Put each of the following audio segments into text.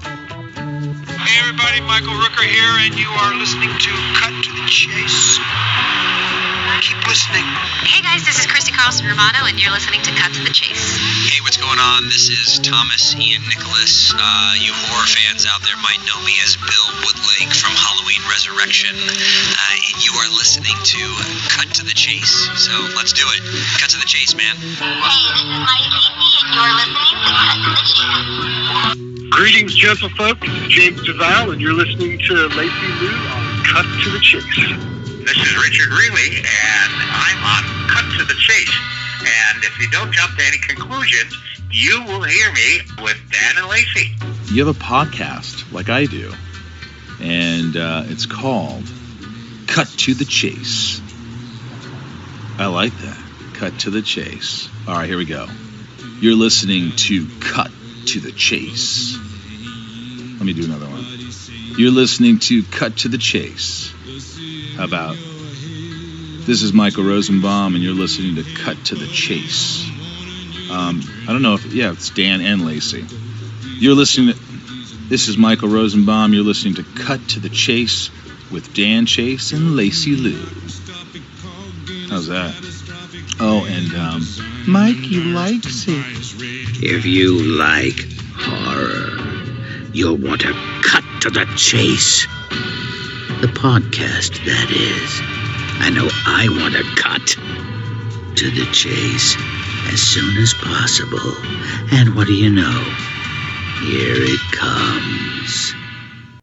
Hey everybody, Michael Rooker here, and you are listening to Cut to the Chase. Keep listening. Hey guys, this is Christy Carlson Romano, and you're listening to Cut to the Chase. Hey, what's going on? This is Thomas Ian Nicholas. Uh, you horror fans out there might know me as Bill Woodlake from Halloween Resurrection. Uh, and you are listening to Cut to the Chase. So let's do it. Cut to the chase, man. Hey, this is Mike Keaton, and you're listening to Cut to the Chase. Greetings, gentlefolk. This is James Duval, and you're listening to Lacy Lou on Cut to the Chase. This is Richard Reilly, and I'm on Cut to the Chase. And if you don't jump to any conclusions, you will hear me with Dan and Lacy. you have a podcast like I do, and uh, it's called Cut to the Chase. I like that. Cut to the Chase. All right, here we go. You're listening to Cut to the Chase. Let me do another one. You're listening to Cut to the Chase. How about this is Michael Rosenbaum, and you're listening to Cut to the Chase. Um, I don't know if yeah, it's Dan and Lacy. You're listening to this is Michael Rosenbaum. You're listening to Cut to the Chase with Dan Chase and Lacy Lou. How's that? Oh, and um, Mikey likes it. If you like horror, you'll want to cut to the chase. The podcast, that is. I know I want to cut to the chase as soon as possible. And what do you know? Here it comes.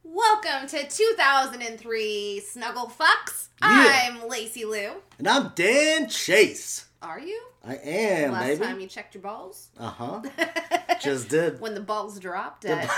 Welcome to 2003 Snuggle Fucks. Yeah. I'm Lacy Lou. And I'm Dan Chase. Are you? I am, Last baby. time you checked your balls? Uh huh. Just did. when the balls dropped at...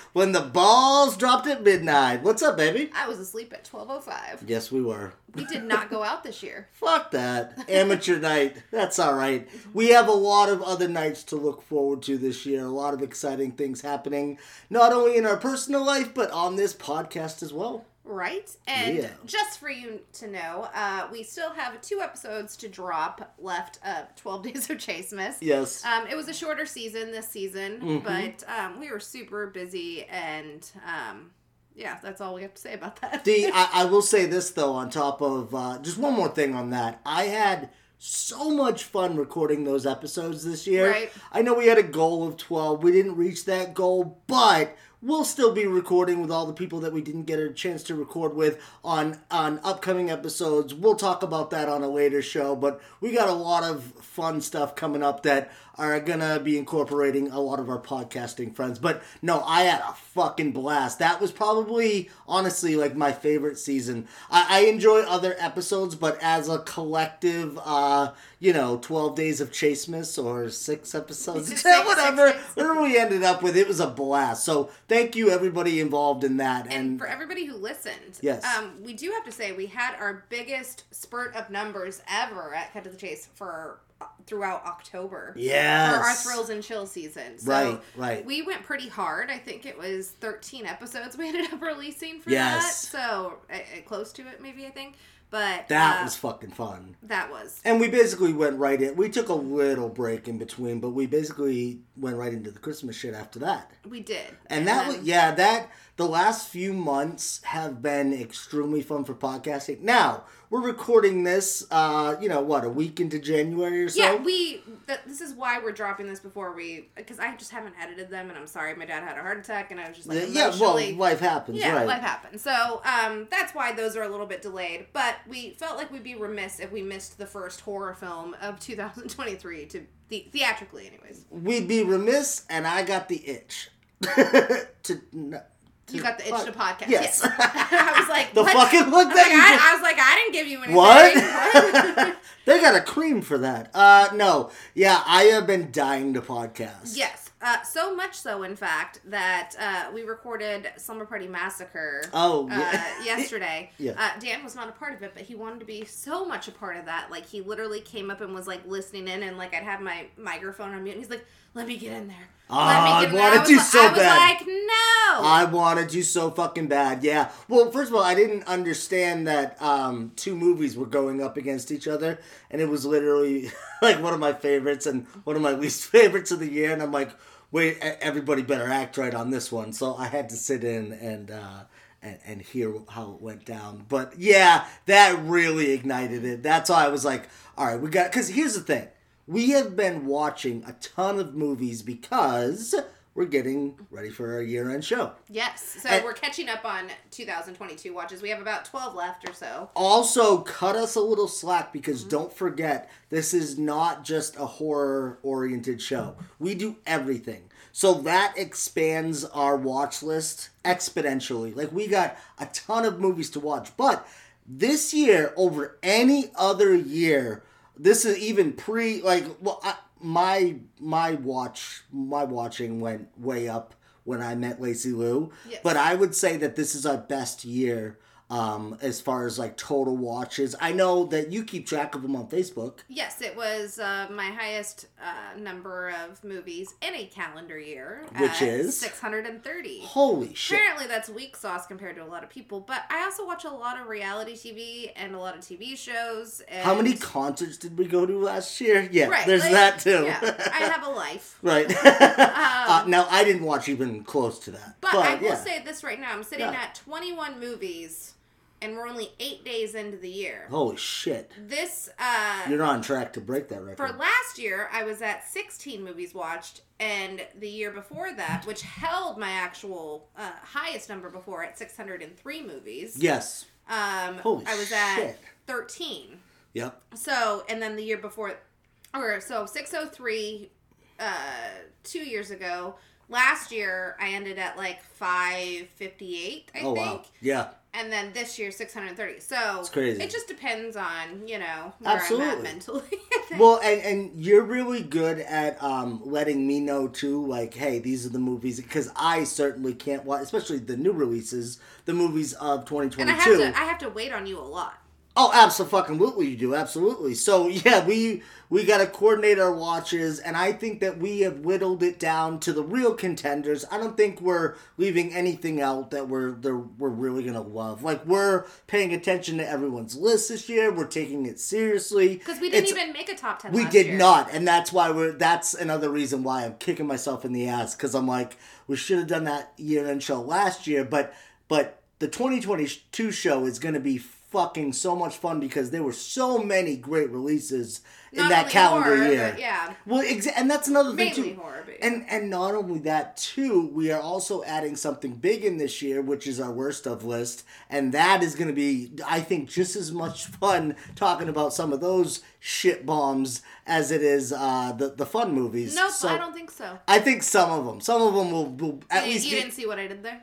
when the balls dropped at midnight. What's up, baby? I was asleep at 12.05. Yes, we were. We did not go out this year. Fuck that. Amateur night. That's all right. We have a lot of other nights to look forward to this year. A lot of exciting things happening, not only in our personal life, but on this podcast as well. Right? And Yeah. just for you to know, uh, we still have two episodes to drop left of 12 Days of Chasmas. Yes. Um, it was a shorter season this season, Mhm. but um, we were super busy, and um, yeah, that's all we have to say about that. The I, I will say this though, on top of uh, just one more thing on that, I had so much fun recording those episodes this year. Right. I know we had a goal of twelve. We didn't reach that goal, but we'll still be recording with all the people that we didn't get a chance to record with on on upcoming episodes. We'll talk about that on a later show, but we got a lot of fun stuff coming up that are gonna be incorporating a lot of our podcasting friends. But no, I had a fucking blast. That was probably honestly like my favorite season. I, I enjoy other episodes, but as a collective, uh, you know, twelve days of Chasmas or six episodes, Six, whatever, six, six. whatever we ended up with, it was a blast. So thank you everybody involved in that. and And, for everybody who listened, Yes. um, we do have to say we had our biggest spurt of numbers ever at Cut to the Chase for throughout October. Yes. For our thrills and chill season. So Right, right. We went pretty hard. I think it was 13 episodes we ended up releasing for Yes. that. So uh, close to it, maybe I think. But that uh, was fucking fun. that was And we basically went right in. We took a little break in between, but we basically went right into the Christmas shit after that. we did. And that was yeah, that the last few months have been extremely fun for podcasting. Now, we're recording this uh, you know, what, a week into January or so? Yeah, we. Th- this is why we're dropping this before we, because I just haven't edited them, and I'm sorry, my dad had a heart attack, and I was just like, yeah, well, life happens, yeah, right? life happens. So um, that's why those are a little bit delayed. But we felt like we'd be remiss if we missed the first horror film of 2023 to the- theatrically, anyways. We'd be remiss and I got the itch. to, n- You got the itch to podcast. Yes. I was like, The what? fucking look I that like, you I, I was like, I didn't give you anything. What? they got a cream for that. Uh no. Yeah, I have been dying to podcast. Yes. Uh, so much so, in fact, that uh, we recorded Slumber Party Massacre Oh, uh, yeah. yesterday. Yeah. Uh, Dan was not a part of it, but he wanted to be so much a part of that. Like, he literally came up and was, like, listening in, and, like, I'd have my microphone on mute, and he's like, let me get in there. Let I me get in there. wanted to like- so I was bad. like, no. I wanted you so fucking bad. Yeah. Well, first of all, I didn't understand that um, two movies were going up against each other, and it was literally like one of my favorites and one of my least favorites of the year. And I'm like, wait, everybody better act right on this one. So I had to sit in and uh, and, and hear how it went down. But yeah, that really ignited it. That's why I was like, all right, we got. Because here's the thing, we have been watching a ton of movies because we're getting ready for our year-end show. Yes. So And- we're catching up on 2022 watches. We have about 12 left or so. Also, cut us a little slack because don't forget, this is not just a horror oriented show. We do everything. So that expands our watch list exponentially. Like, we got a ton of movies to watch. But this year, over any other year, this is even pre, like, well, I, my my watch my watching went way up when I met Lacy Lou. Yes. But I would say that this is our best year um, as far as like total watches. I know that you keep track of them on Facebook. Yes, it was uh, my highest uh, number of movies in a calendar year. Which is? 630. Holy shit. Apparently, that's weak sauce compared to a lot of people. But I also watch a lot of reality TV and a lot of TV shows. And How many concerts did we go to last year? Yeah, Right, there's like, that too. Yeah, I have a life. right. uh, now, I didn't watch even close to that. Um, But, I will yeah. say this right now: I'm sitting Yeah. at 21 movies, and we're only eight days into the year. Holy shit. This uh, You're on track to break that record. for last year, I was at 16 movies watched, and the year before that, which held my actual uh, highest number before at 603 movies. yes. Um, Holy I was at shit. 13. Yep. So, and then the year before, or so 603, uh, two years ago. Last year, I ended at like 558, I oh, think. wow. Yeah. And then this year, 630. So, It's crazy. it just depends on, you know, where I'm Absolutely. at mentally. Well, and, and you're really good at um, letting me know too, like, hey, these are the movies, because I certainly can't watch, especially the new releases, the movies of 2022. and I have to, I have to wait on you a lot. Oh, absolutely, you do, absolutely. So yeah, we we got to coordinate our watches, and I think that we have whittled it down to the real contenders. I don't think we're leaving anything out that we're they're, we're really gonna love. Like we're paying attention to everyone's list this year. We're taking it seriously Because we didn't It's- even make a top 10 we did year. not, and that's why we're. That's another reason why I'm kicking myself in the ass because I'm like, we should have done that year-end show last year, but but the 2022 show is going to be fucking so much fun because there were so many great releases in that calendar horror, year. yeah. Well, exa- and that's another thing Mainly too. horror, but- And and not only that too, we are also adding something big in this year, which is our worst of list, and that is going to be, I think, just as much fun talking about some of those shit bombs as it is uh, the the fun movies. Nope, So I don't think so. I think some of them, some of them will, will at you, least. you didn't see what I did there?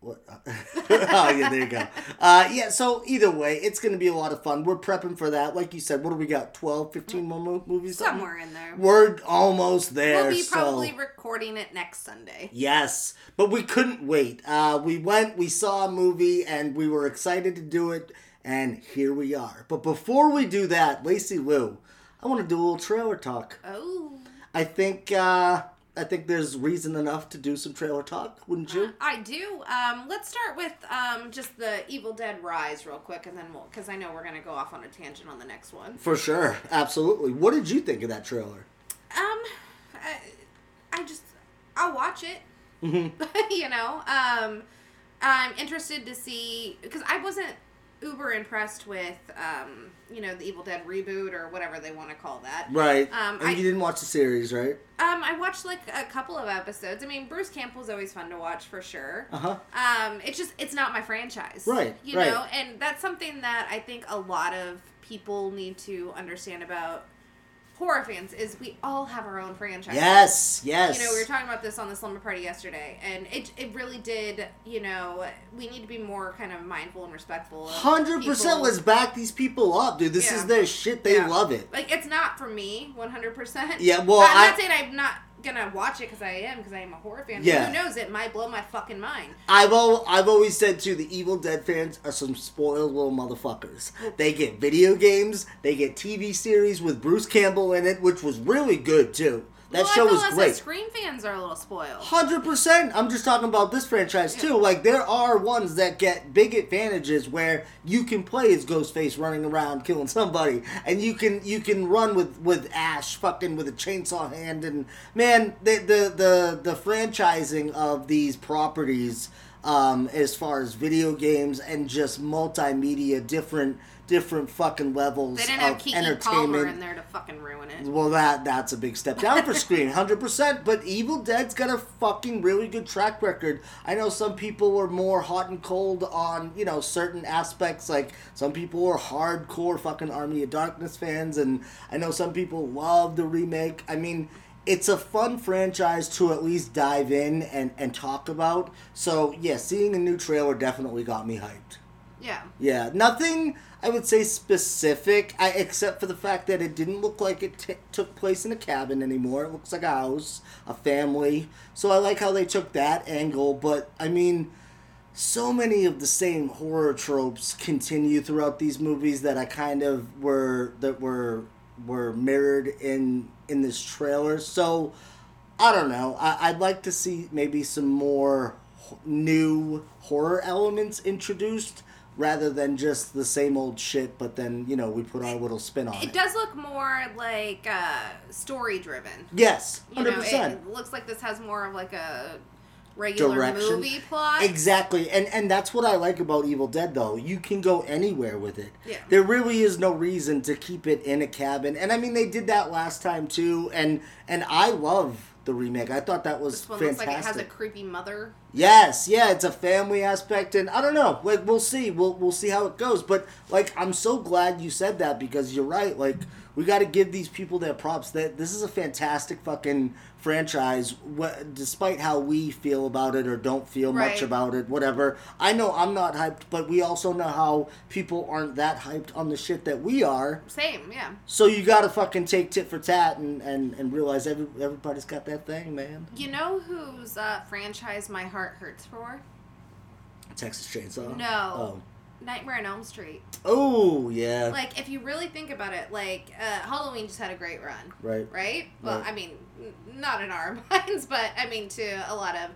What? oh yeah, there you go. Uh, yeah, so either way, it's going to be a lot of fun. We're prepping for that. Like you said, what do we got? 12, 15 more mo- movies? something? Somewhere in there. We're almost there. We'll be so- probably recording it next Sunday. Yes, but we couldn't wait. Uh, we went, we saw a movie, and we were excited to do it, and here we are. But before we do that, Lacy Lou, I want to do a little trailer talk. Oh. I think uh, I think there's reason enough to do some trailer talk, wouldn't you? I do. Um, let's start with um, just the Evil Dead Rise real quick, and then we'll, because I know we're gonna go off on a tangent on the next one. For sure, absolutely. What did you think of that trailer? Um, I, I just I'll watch it. Mm-hmm. you know, um, I'm interested to see because I wasn't uber impressed with um, you know, the Evil Dead reboot or whatever they want to call that. Right. Um, and I- you didn't watch the series, right? Um, I watched like a couple of episodes. I mean, Bruce Campbell's always fun to watch for sure. Uh huh. Um, it's just it's not my franchise, Right, You right. know, and that's something that I think a lot of people need to understand about horror fans is we all have our own franchise. Yes, yes. You know, we were talking about this on the slumber party yesterday, and it it really did. You know, we need to be more kind of mindful and respectful. Hundred percent. Let's back these people up, dude. This Yeah. is their shit. They Yeah. love it. Like it's not for me, one hundred percent. Yeah, well, I'm I- not saying I'm not gonna watch it because I am because I am a horror fan. Yeah. Who knows? It might blow my fucking mind. I've al- I've always said too, the Evil Dead fans are some spoiled little motherfuckers. They get video games, they get TV series with Bruce Campbell in it, which was really good too. That well, show was as great. Scream fans are a little spoiled. Hundred percent. I'm just talking about this franchise too. Like there are ones that get big advantages where you can play as Ghostface running around killing somebody, and you can you can run with with Ash fucking with a chainsaw hand, and man, the the the, the franchising of these properties, um, as far as video games and just multimedia, different different fucking levels They didn't of have Keke entertainment. Palmer in there to fucking ruin it. Well, that that's a big step down for Scream, hundred percent. But Evil Dead's got a fucking really good track record. I know some people were more hot and cold on you know certain aspects. Like some people were hardcore fucking Army of Darkness fans, and I know some people love the remake. I mean. It's a fun franchise to at least dive in and, and talk about. So, yeah, seeing a new trailer definitely got me hyped. Yeah. Yeah, nothing I would say specific, I, except for the fact that it didn't look like it t- took place in a cabin anymore. It looks like a house, a family. So I like how they took that angle. But I mean, so many of the same horror tropes continue throughout these movies that I kind of were that were were mirrored in in this trailer. So I don't know. I, I'd like to see maybe some more new horror elements introduced rather than just the same old shit. But then you know we put our little spin on it. It does look more like uh, story driven. Yes, You hundred know, it looks like this has more of like a regular Direction. movie plot. Exactly, and and that's what I like about Evil Dead. Though you can go anywhere with it. Yeah. There really is no reason to keep it in a cabin, and I mean they did that last time too. And and I love the remake. I thought that was This one fantastic. looks like it has a creepy mother. Yes, yeah, it's a family aspect, and I don't know. Like we'll see, we'll we'll see how it goes. But like, I'm so glad you said that because you're right. Like we got to give these people their props. That this is a fantastic fucking franchise. What, despite how we feel about it or don't feel much about it, whatever. I know I'm not hyped, but we also know how people aren't that hyped on the shit that we are. Same, yeah. So you got to fucking take tit for tat and and and realize every everybody's got that thing, man. You know whose uh, franchise my heart hurts for? Texas Chainsaw. No. Oh. Nightmare on Elm Street. Oh yeah. Like, if you really think about it, like, uh, Halloween just had a great run, right. right? Well, Right. I mean, not in our minds, but I mean, to a lot of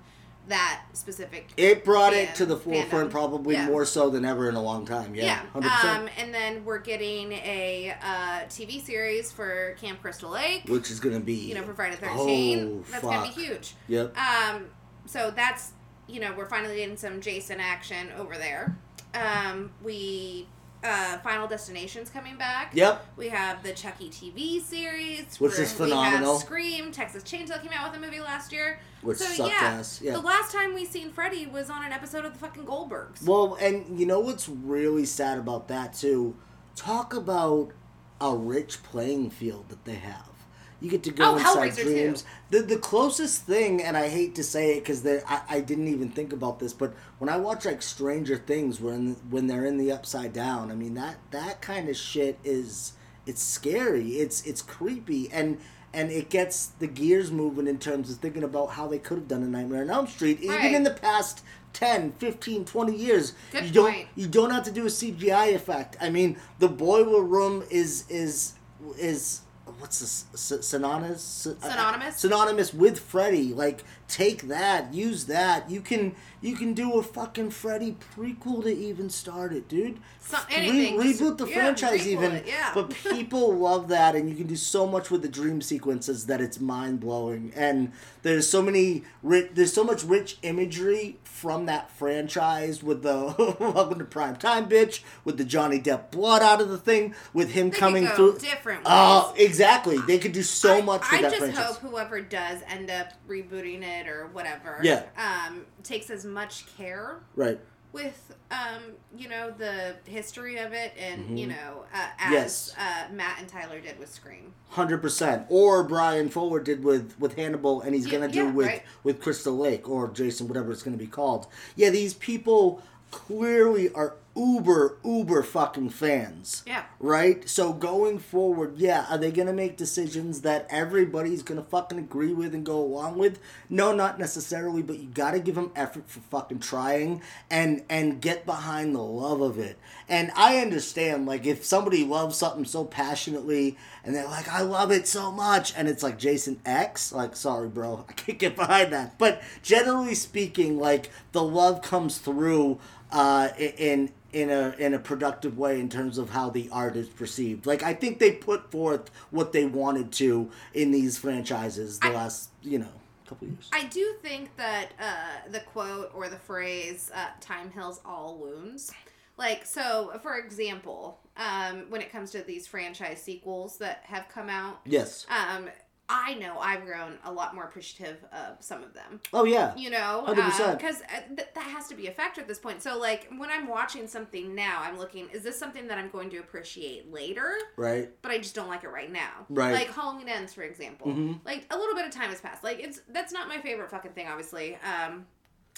that specific. It brought fan- it to the forefront fandom. probably Yeah. more so than ever in a long time. Yeah, Yeah. Um, and then we're getting a uh, TV series for Camp Crystal Lake. Which is gonna be you know, for Friday the 13th. Oh, that's going to be huge. Yep. Um, so that's, you know, we're finally getting some Jason action over there. Um, we, uh, Final Destination's coming back. Yep. We have the Chucky TV series. Which is phenomenal. We have Scream. Texas Chainsaw came out with a movie last year. Which so, sucked yeah, ass, yeah. The last time we seen Freddy was on an episode of the fucking Goldbergs. Well, and you know what's really sad about that too? Talk about a rich playing field that they have. You get to go Oh, inside dreams. The the closest thing, and I hate to say it because I, I didn't even think about this, but when I watch like Stranger Things, when when they're in the upside down, I mean that that kind of shit is it's scary. It's it's creepy and. And it gets the gears moving in terms of thinking about how they could have done a Nightmare on Elm Street, even Right. in the past 10, 15, 20 years. Good you don't point. you don't have to do a CGI effect. I mean, the boiler room is is is what's this synonymous uh, uh, Synonymous? synonymous with Freddy. Like take that, use that. You can you can do a fucking Freddy prequel to even start it, dude. So- anything, just- reboot the yeah, franchise even. it, yeah. But people love that, and you can do so much with the dream sequences that it's mind blowing. And there's so many, ri- there's so much rich imagery from that franchise with the Welcome to Prime Time, bitch, with the Johnny Depp blood out of the thing, with him They coming through. different Oh, ways. exactly. They could do so I, much with I just franchise. hope whoever does end up rebooting it or whatever, Yeah. um, takes as much care Right. With um, you know the history of it and you Mhm. know uh, as Yes. uh, Matt and Tyler did with Scream. Hundred percent, or Bryan Fuller did with with Hannibal, and he's Yeah, gonna do yeah, with right. with Crystal Lake or Jason, whatever it's gonna be called. Yeah, these people clearly are uber uber fucking fans. Yeah. Right? So going forward, yeah, are they going to make decisions that everybody's going to fucking agree with and go along with? No, not necessarily, but you got to give them effort for fucking trying and and get behind the love of it. And I understand like if somebody loves something so passionately and they're like I love it so much and it's like Jason X, like sorry bro, I can't get behind that. But generally speaking, like the love comes through uh, in in a in a productive way in terms of how the art is perceived. Like I think they put forth what they wanted to in these franchises the I- last you know couple years. I do think that uh, the quote or the phrase uh, "time heals all wounds," like so. For example, um, when it comes to these franchise sequels that have come out, Yes. um, I know I've grown a lot more appreciative of some of them. Oh yeah. You know, 100%. because th- that has to be a factor at this point. So, like, when I'm watching something now, I'm looking: is this something that I'm going to appreciate later? Right. but I just don't like it right now. Right. Like Halloween Ends, for example. Mhm. Like a little bit of time has passed. Like it's that's not my favorite fucking thing, obviously. Um,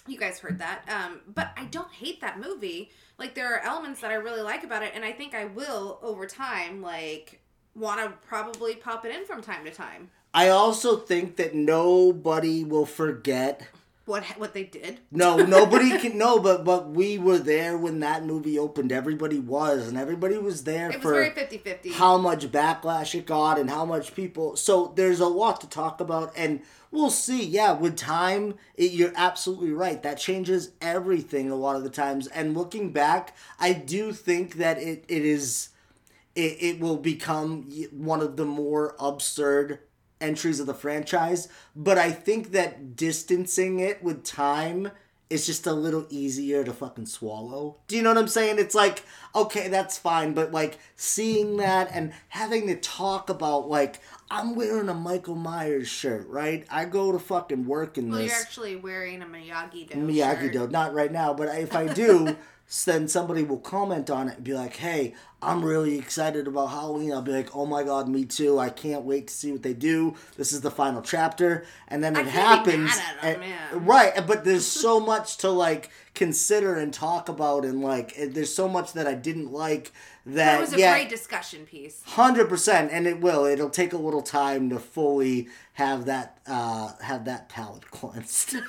you guys heard that. Um, but I don't hate that movie. Like there are elements that I really like about it, and I think I will over time like want to probably pop it in from time to time. I also think that nobody will forget. What what they did. No, nobody can. No, but but we were there when that movie opened. Everybody was, and everybody was there It was for very 50-50. how much backlash it got and how much people. So there's a lot to talk about, and we'll see. Yeah, with time, it, you're absolutely right. That changes everything a lot of the times. And looking back, I do think that it it is it, it will become one of the more absurd entries of the franchise. But I think that distancing it with time is just a little easier to fucking swallow. Do you know what I'm saying? It's like, okay, that's fine, but like seeing that and having to talk about like I'm wearing a Michael Myers shirt, right? I go to fucking work in this. Well, this. you're actually wearing a Miyagi Do. Miyagi. Do. Not right now, but if I do, then somebody will comment on it and be like, hey, I'm really excited about Halloween. I'll be like, oh my god, me too. I can't wait to see what they do. This is the final chapter. And then I it happens. mad at 'em, and-. Right, but there's so much to like consider and talk about, and like, there's so much that I didn't like that. That was a yeah, great discussion piece. Hundred percent, and it will. It'll take a little time to fully have that uh, have that palate cleansed. yeah,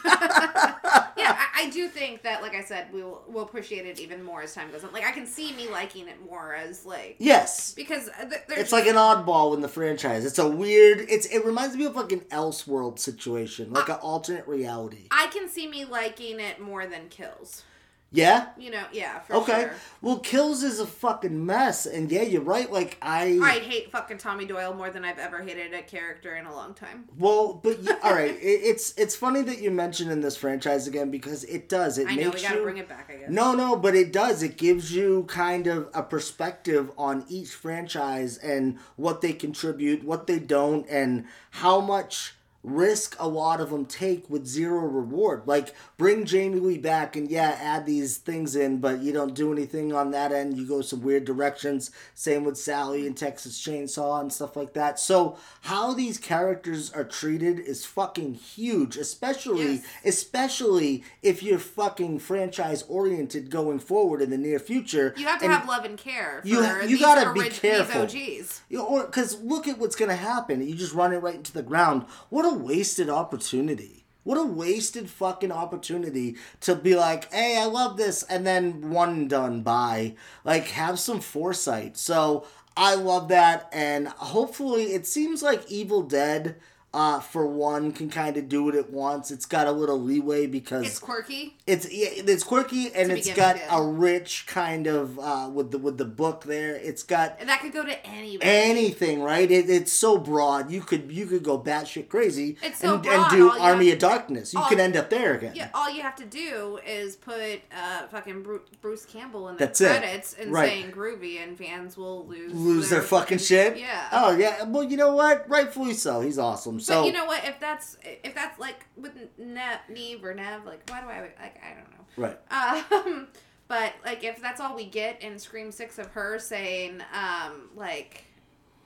I, I do think that, like I said, we'll we'll appreciate it even more as time goes on. Like I can see me liking it more as like yes, because uh, th- there's it's like an oddball in the franchise. It's a weird. It's it reminds me of like an Elseworld situation, like an alternate reality. I can see me liking it more than Kills. Yeah. You know, yeah, for Okay. sure. Well, Kills is a fucking mess, and yeah, you're right. Like I. I hate fucking Tommy Doyle more than I've ever hated a character in a long time. Well, but all right, it, it's it's funny that you mention in this franchise again because it does. It I makes know we gotta you, bring it back. I guess. No, no, but it does. It gives you kind of a perspective on each franchise and what they contribute, what they don't, and how much risk a lot of them take with zero reward. Like bring Jamie Lee back and yeah, add these things in, but you don't do anything on that end. You go some weird directions. Same with Sally and Texas Chainsaw and stuff like that. So how these characters are treated is fucking huge, especially Yes. especially if you're fucking franchise oriented going forward in the near future. You have to And- have love and care. For You you gotta be careful. These OGs. You or because look at what's gonna happen. You just run it right into the ground. What a wasted opportunity. What a wasted fucking opportunity to be like, hey, I love this, and then one done. Bye. Like, have some foresight. So I love that, and hopefully, it seems like Evil Dead. Uh, for one, can kind of do what it wants. It's got a little leeway because It's quirky. it's yeah, it's quirky and it's got with, a rich kind of uh, with the with the book there. It's got And that could go to anybody. anything, right? It, it's so broad. You could you could go batshit crazy It's so and, broad, and do all Army of Darkness. You all- could end up there again. Yeah, all you have to do is put uh, fucking Bruce Campbell in the That's it. credits and Right. saying groovy, and fans will lose Lose their, fucking shit. Yeah. Oh yeah. Well, you know what? Rightfully so. He's awesome. But So you know what? If that's if that's like with Nev, Neve or Nev, like why do I like I don't know. right. Um, but like if that's all we get in Scream Six of her saying um like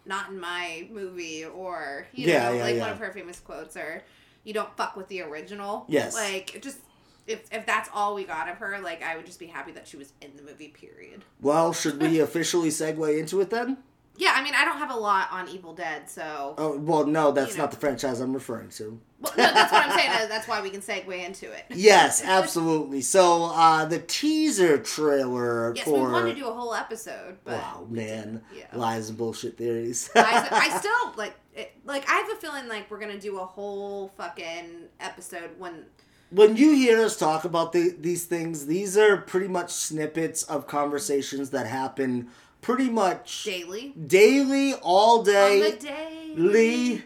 not in my movie or you Yeah, know yeah, like yeah. one of her famous quotes or you don't fuck with the original. Yes. Like just if if that's all we got of her, like I would just be happy that she was in the movie. Period. Well, should we officially segue into it then? Yeah, I mean, I don't have a lot on Evil Dead, so Oh, well, no, that's You know. not the franchise I'm referring to. well, no, that's what I'm saying. That's why we can segue into it. Yes, absolutely. So, uh, the teaser trailer Yes, for. we wanted to do a whole episode, but wow, man. Yeah. Lies and bullshit theories. I, I still like it, like I have a feeling like we're gonna do a whole fucking episode when when you hear us talk about the, these things, these are pretty much snippets of conversations that happen pretty much daily daily, all day. the day. Lee.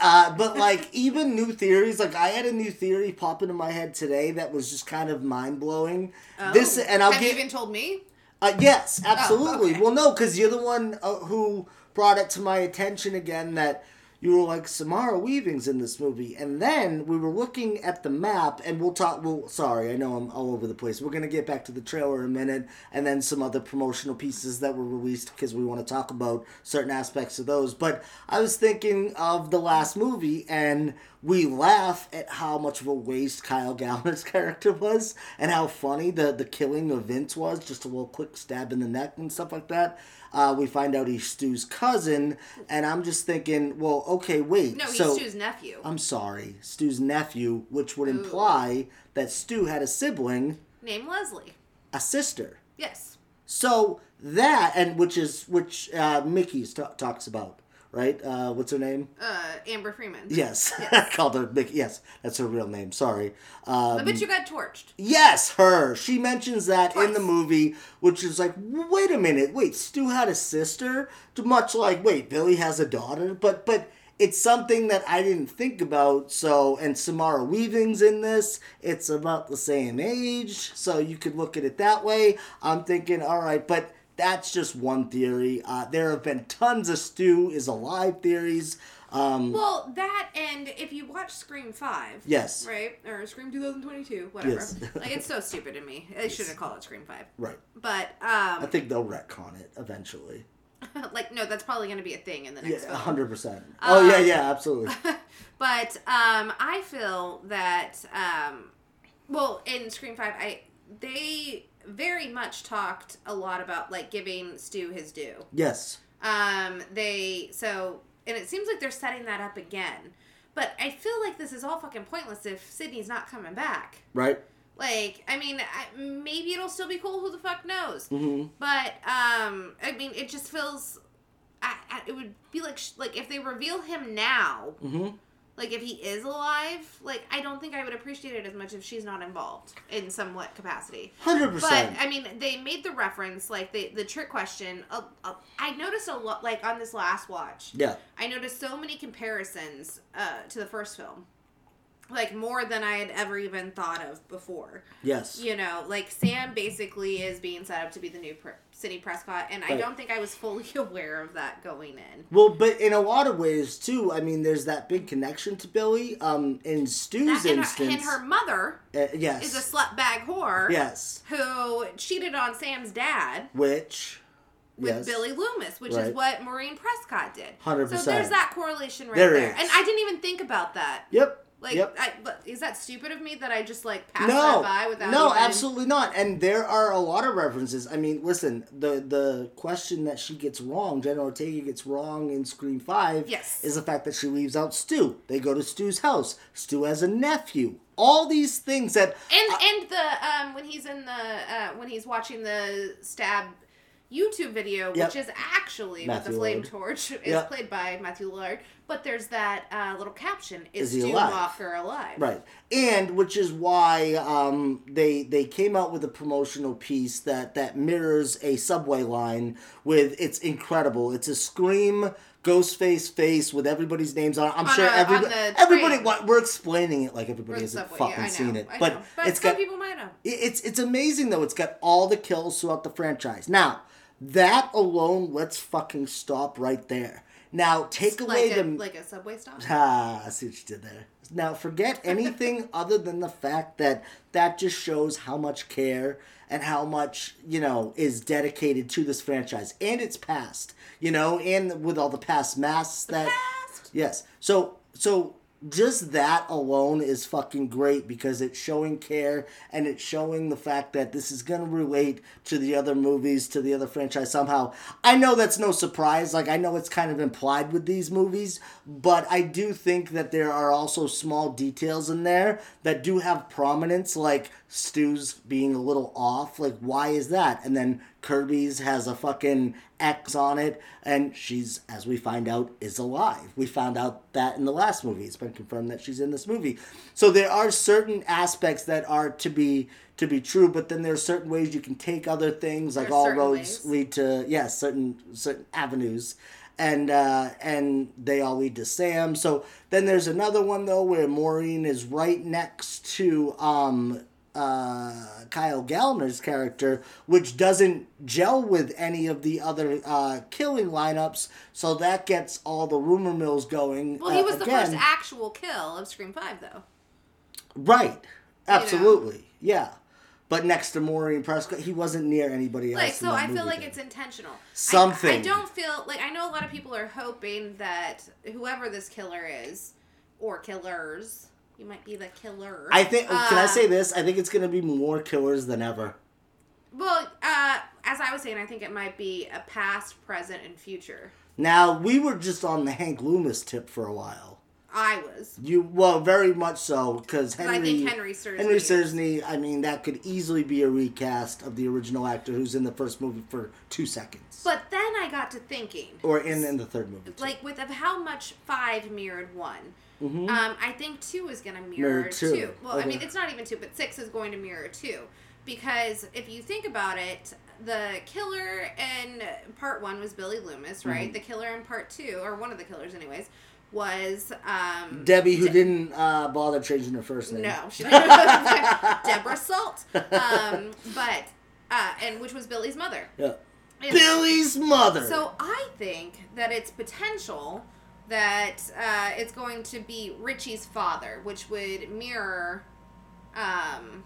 Uh, but like even new theories, like I had a new theory pop into my head today that was just kind of mind blowing. Oh. This and I'll have get you even told me? uh, yes, absolutely. okay. Well, no, because you're the one uh, who brought it to my attention again that you were like Samara Weaving's in this movie, and then we were looking at the map, and we'll talk. Well, sorry, I know I'm all over the place. We're gonna get back to the trailer in a minute, and then some other promotional pieces that were released because we want to talk about certain aspects of those. But I was thinking of the last movie, and we laugh at how much of a waste Kyle Gallner's character was, and how funny the the killing of Vince was, just a little quick stab in the neck and stuff like that. Uh, we find out he's Stu's cousin, and I'm just thinking, well, okay, wait. No, he's so, Stu's nephew. I'm sorry, Stu's nephew, which would imply that Stu had a sibling, Named Leslie. a sister. Yes. So that, and which is which uh, Mickey t- talks about, right? Uh, what's her name? Uh, Amber Freeman. Yes, I called her Mickey. Yes, that's her real name. Sorry. Um, I bet you got torched. Yes, her. She mentions that in the movie, which is like, wait a minute, wait, Stu had a sister, much like, wait, Billy has a daughter, but but it's something that I didn't think about. So, and Samara Weaving's in this. It's about the same age, so you could look at it that way. I'm thinking, all right, but that's just one theory. Uh, there have been tons of Stu is alive theories. Um, Well, that and if you watch Scream Five. Yes. Right or Scream 2022, whatever. Yes. like it's so stupid to me. They shouldn't call it Scream Five. right. But I um, think they'll retcon it eventually. like no, that's probably going to be a thing in the next Yeah, hundred percent. Oh yeah, Um, yeah, absolutely. But um, I feel that um, well, in Scream Five, I they very much talked a lot about like giving Stu his due. Yes. Um, they so and it seems like they're setting that up again. But I feel like this is all fucking pointless if Sidney's not coming back. Right. Like, I mean, I, maybe it'll still be cool. Who the fuck knows? Mm-hmm. But um, I mean, it just feels. I, I, it would be like sh- like if they reveal him now, Mm-hmm. Like if he is alive, like I don't think I would appreciate it as much if she's not involved in somewhat capacity. Hundred percent. But. I mean, they made the reference, like the the trick question. Uh, uh, I noticed a lot, like on this last watch. Yeah. I noticed so many comparisons uh, to the first film, like more than I had ever even thought of before. Yes. You know, like Sam basically is being set up to be the new pre- City Prescott, and I don't think I was fully aware of that going in. Well, but in a lot of ways too. I mean, there's that big connection to Billy. Um, in Stu's That, and, her, instance, and her mother uh, yes, is a slutbag whore yes, who cheated on Sam's dad. which with yes. Billy Loomis, which Right. is what Maureen Prescott did. 100%. So there's that correlation right There there. And I didn't even think about that. Yep. Like, yep. I, but is that stupid of me that I just like passed no, that by without? no, even... absolutely not. And there are a lot of references. I mean, listen, the the question that she gets wrong, Jenna Ortega gets wrong in Scream Five, Yes. is the fact that she leaves out Stu. They go to Stu's house. Stu has a nephew. All these things that And and the um when he's in the uh when he's watching the stab YouTube video, Yep. which is actually Matthew with the flame Lillard. torch, is Yep. played by Matthew Lillard. But there's that uh, little caption: "Is, Is he alive? Walker alive?" Right, and which is why um, they they came out with a promotional piece that that mirrors a subway line with it's incredible. It's a scream. Ghostface face with everybody's names on. it. I'm On sure a- on everybody, everybody. train. what- We're explaining it like everybody hasn't subway. fucking yeah, seen it, but but it's some got people might know. it's it's amazing though. It's got all the kills throughout the franchise. Now that alone, let's fucking stop right there. Now take away a, the like a subway stop. Ah, I see what you did there. Now, forget anything other than the fact that that just shows how much care and how much, you know, is dedicated to this franchise and its past, you know, and with all the past masks that. Past. Yes. So, so just that alone is fucking great because it's showing care and it's showing the fact that this is going to relate to the other movies, to the other franchise somehow. I know that's no surprise. Like, I know it's kind of implied with these movies, but I do think that there are also small details in there that do have prominence, like Stu's being a little off. Like, why is that? And then Kirby's has a fucking X on it, and she's, as we find out, is alive. We found out that in the last movie. It's been confirmed that she's in this movie. So there are certain aspects that are to be to be true, but then there's certain ways you can take other things, like all roads ways. lead to yes, certain certain avenues. And uh, and they all lead to Sam. So then there's another one though where Maureen is right next to um, uh, Kyle Gallner's character, which doesn't gel with any of the other uh, killing lineups. So that gets all the rumor mills going. Well, he uh, was the first actual kill of Scream Five, though. Right. Absolutely. Yeah. But next to Maureen Prescott, he wasn't near anybody else. Like, so I feel like it's intentional. I- I, don't feel like I know a lot of people are hoping that whoever this killer is, or killers, you might be the killer. I think. can I uh, say this? I think it's going to be more killers than ever. Well, uh, as I was saying, I think it might be a past, present, and future. Now we were just on the Hank Loomis tip for a while. I was. You well, very much so because Henry I think Henry Henry is- I mean, that could easily be a recast of the original actor who's in the first movie for two seconds, But then I got to thinking, or in in the third movie. Too. like with of how much five mirrored one. Mhm. Um, I think two is going to mirror Mirror two. two. Well, I mean, it's not even two, but six is going to mirror two, because if you think about it, the killer in part one was Billy Loomis, right? Mhm. The killer in part two, or one of the killers, anyways, was um, Debbie, who De- didn't uh, bother changing her first name. No, Deborah Salt, um, but uh, and which was Billy's mother. Yeah. Billy's mother. So I think that it's potential that uh, it's going to be Richie's father, which would mirror, um,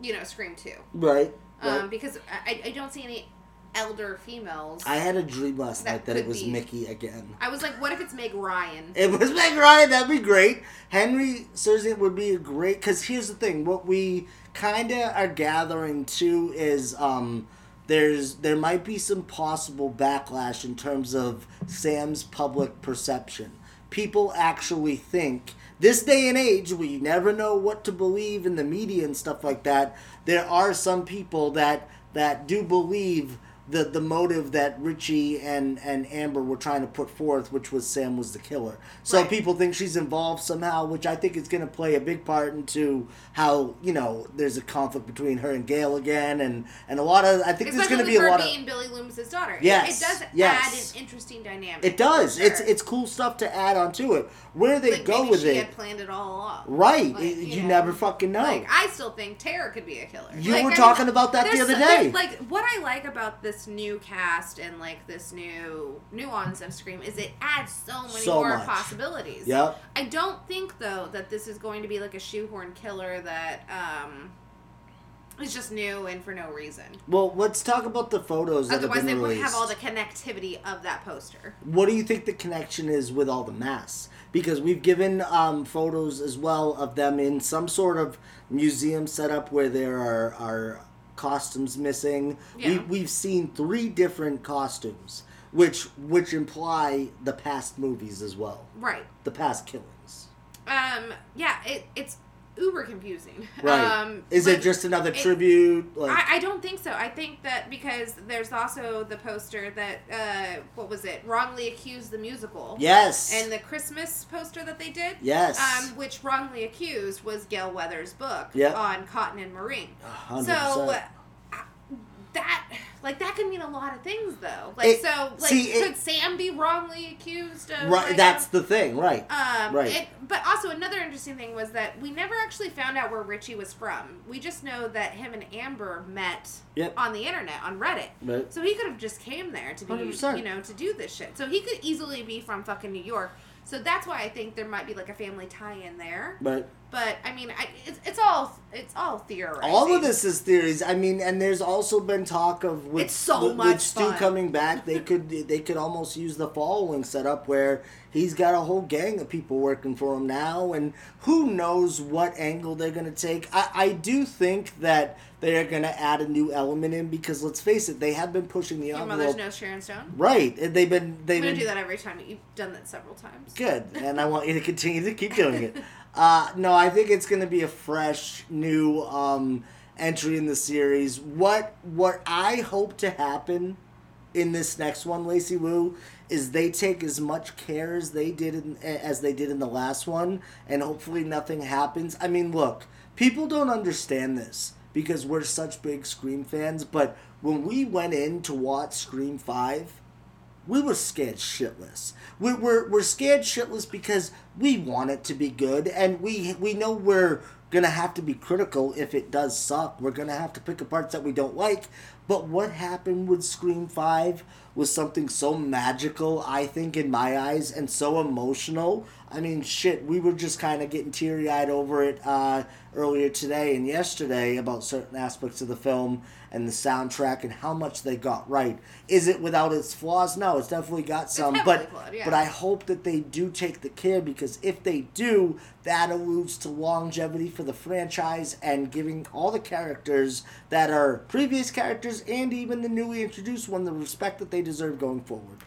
you know, Scream Two, right. um, right. because I, I don't see any elder females. I had a dream last That night that it was be- Mickey again. I was like, what if it's Meg Ryan? It was Meg Ryan. That'd be great. Henry Czerny would be a great. Because here's the thing: what we kind of are gathering too is um, there's there might be some possible backlash in terms of Sam's public perception. People actually think this day and age, we never know what to believe in the media and stuff like that. There are some people that that do believe the the motive that Richie and and Amber were trying to put forth, which was Sam was the killer. So Right. people think she's involved somehow, which I think is going to play a big part into how you know there's a conflict between her and Gale again, and and a lot of I think there's going to be a lot being of Billy Loomis's daughter. It- Yes, it, does yes. add an interesting dynamic. it does. for It's it's cool stuff to add onto it. Where they like go with she it, had planned it all along. right? Like, you you know, never fucking know. Like I still think Tara could be a killer. You Like, were I talking about that the other day. Like what I like about this new cast and like this new nuance of Scream is it adds so many So more much. possibilities. Yep. I don't think though that this is going to be like a shoehorn killer that um is just new and for no reason. Well, let's talk about the photos that Otherwise, have they wouldn't released. have all the connectivity of that poster. What do you think the connection is with all the masks? Because we've given um, photos as well of them in some sort of museum setup where there are, are costumes missing. Yeah. We, we've seen three different costumes, which which imply the past movies as well, Right. the past killings. Um. Yeah. It, it's uber confusing. Right? Um, is it just another it- tribute? Like, I, I don't think so. I think that because there's also the poster that uh, what was it? Wrongly accused the musical. yes. And the Christmas poster that they did. Yes. Um, which wrongly accused was Gale Weathers' book Yep. on cotton and Maureen. hundred So percent. uh, that like that could mean a lot of things though. Like It- so like see, it- could Sam be wrongly accused of Right, like, that's the thing, right? um, Right. It, but also another interesting thing was that we never actually found out where Richie was from. We just know that him and Amber met Yep. on the internet on Reddit. Right. So he could have just came there to be, 100%. you know, to do this shit. So he could easily be from fucking New York. So that's why I think there might be like a family tie-in there. But But I mean, I, it's, it's all it's all theorizing. All of this is theories. I mean, and there's also been talk of with, It's so with, much with Stu fun. coming back. They could they could almost use the following setup where he's got a whole gang of people working for him now, and who knows what angle they're gonna take. I, I do think that they are gonna add a new element in because let's face it, they have been pushing the Your envelope. mother's knows Sharon Stone. Right, and they've been they've I'm gonna been do that every time. You've done that several times. Good, and I want you to continue to keep doing it. Uh, no, I think it's going to be a fresh, new um, entry in the series. What what I hope to happen in this next one, Lacy Lou, is they take as much care as they did in, as they did in the last one, and hopefully nothing happens. I mean, look, people don't understand this because we're such big Scream fans, but when we went in to watch Scream Five we were scared shitless. We're, we're, we're scared shitless because we want it to be good, and we we know we're gonna have to be critical if it does suck. We're gonna have to pick apart that we don't like. But what happened with Scream Five was something so magical, I think, in my eyes, and so emotional. I mean, shit, we were just kind of getting teary eyed over it uh, earlier today and yesterday about certain aspects of the film and the soundtrack and how much they got right. Is it without its flaws? No, it's definitely got some. but flawed, yeah. but I hope that they do take the care because if they do, that alludes to longevity for the franchise and giving all the characters that are previous characters and even the newly introduced one the respect that they deserve going forward.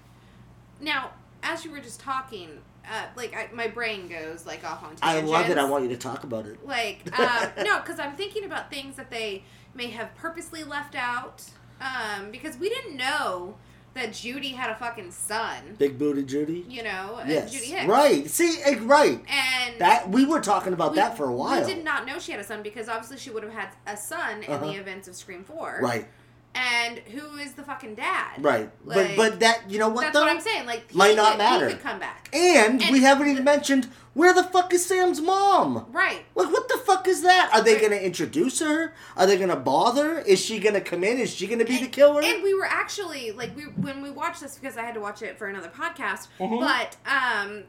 Now, as you were just talking, uh, like I, my brain goes like off on I love it. I want you to talk about it. Like, uh, no, because I'm thinking about things that they may have purposely left out. Um, because we didn't know that Judy had a fucking son. Big booty Judy. You know, uh, Yes. Judy Hicks. Right. See, eh, right. And That we were talking about we- that for a while. We did not know she had a son because obviously she would have had a son in Uh-huh. the events of Scream Four. Right. And who is the fucking dad? Right. Like, but but that you know what that's though? what I'm saying. Like, he Might not could- matter. He could come back. And, we haven't even mentioned where the fuck is Sam's mom? Right. Like, what the fuck is that? Are they Right. going to introduce her? Are they going to bother? Is she going to come in? Is she going to be the killer? And we were actually like we when we watched this because I had to watch it for another podcast. Mhm. But um,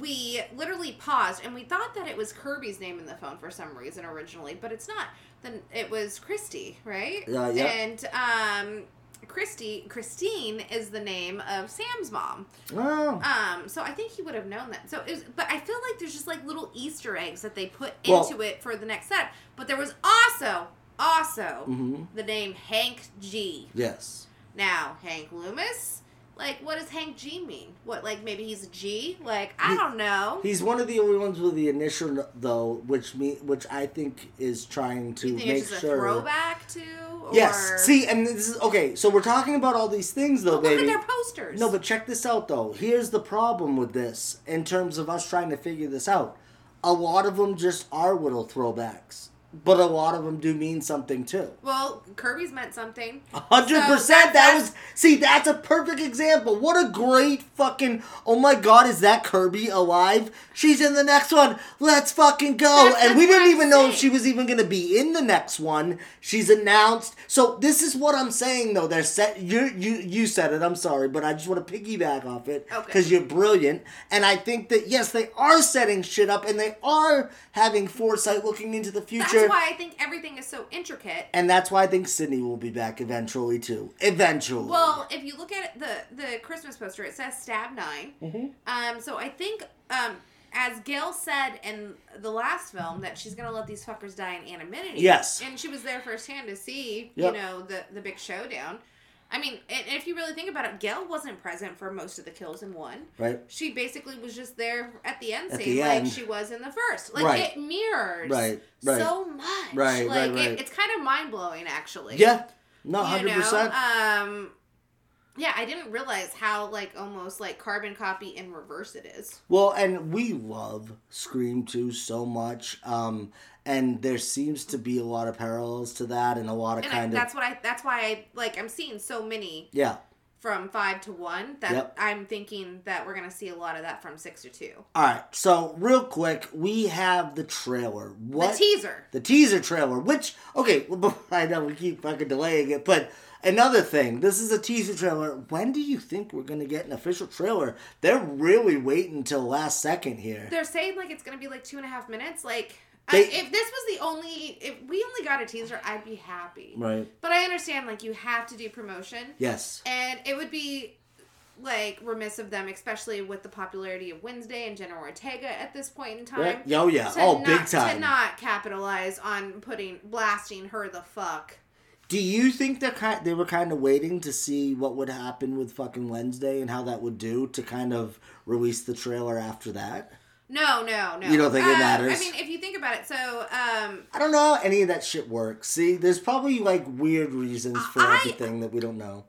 we literally paused and we thought that it was Kirby's name in the phone for some reason originally, but it's not. Then it was Christy, right? Uh, yeah. And um, Christy Christine is the name of Sam's mom. oh. Um, so I think he would have known that. So it was, but I feel like there's just like little Easter eggs that they put Well- into it for the next setup. But there was also, also Mhm. the name Hank G. Yes. Now Hank Loomis, like what does Hank G mean? What like maybe he's a G? Like I He- don't know. He's one of the only ones with the initial, though, which me, which I think is trying to you think make sure. a throwback to? Or... Yes. See, and this is okay. So we're talking about all these things, though, But look at their posters. No, but check this out though. Here's the problem with this in terms of us trying to figure this out. A lot of them just are little throwbacks, but a lot of them do mean something too. well, Kirby's meant something. Hundred So percent. That was see. That's a perfect example. What a great fucking. Oh my God, is that Kirby alive? She's in the next one. Let's fucking go. And we didn't even know if she was even gonna be in the next one. She's announced. So this is what I'm saying though. They're set. You you you said it. I'm sorry, but I just want to piggyback off it Okay. because you're brilliant. And I think that yes, they are setting shit up and they are having foresight, looking into the future. That's why I think everything is so intricate. And that's why I think Sidney will be back eventually too. Eventually. Well, if you look at the the Christmas poster, it says stab 9 Mhm. Um, so I think um, as Gale said in the last film that she's gonna let these fuckers die in anonymity. Yes. and she was there firsthand to see Yep. you know the the big showdown. I mean, and if you really think about it, Gale wasn't present for most of the kills in one. Right. She basically was just there at the end At scene, the like end. she was in the first. Like Right. it mirrors Right, right. so much. Right, like right, right. It, it's kind of mind blowing, actually. Yeah. No, hundred percent. Um, yeah, I didn't realize how like almost like carbon copy in reverse it is. Well, and we love Scream 2 so much. Um, and there seems to be a lot of parallels to that and a lot of And I, kind of that's what I. That's why I like. I'm seeing so many Yeah. from five to one that Yep. I'm thinking that we're gonna see a lot of that from six to two. All right. So, real quick, we have the trailer. What The teaser. the teaser trailer, which okay, well, I know we keep fucking delaying it, but another thing, this is a teaser trailer. When do you think we're gonna get an official trailer? They're really waiting till last second here. They're saying like it's gonna be like two and a half minutes. Like I, if this was the only, if we only got a teaser, I'd be happy. Right. But I understand, like, you have to do promotion. Yes. And it would be like remiss of them, especially with the popularity of Wednesday and Jenna Ortega at this point in time. Right. Oh, yeah. Oh, not, big time. To not capitalize on putting blasting her the fuck. Do you think they kind they were kind of waiting to see what would happen with fucking Wednesday and how that would do to kind of release the trailer after that? No, no, no. You don't think it Uh, matters? I mean, if you think about it, so um, I don't know how any of that shit works. See, there's probably like weird reasons for I- everything that we don't know.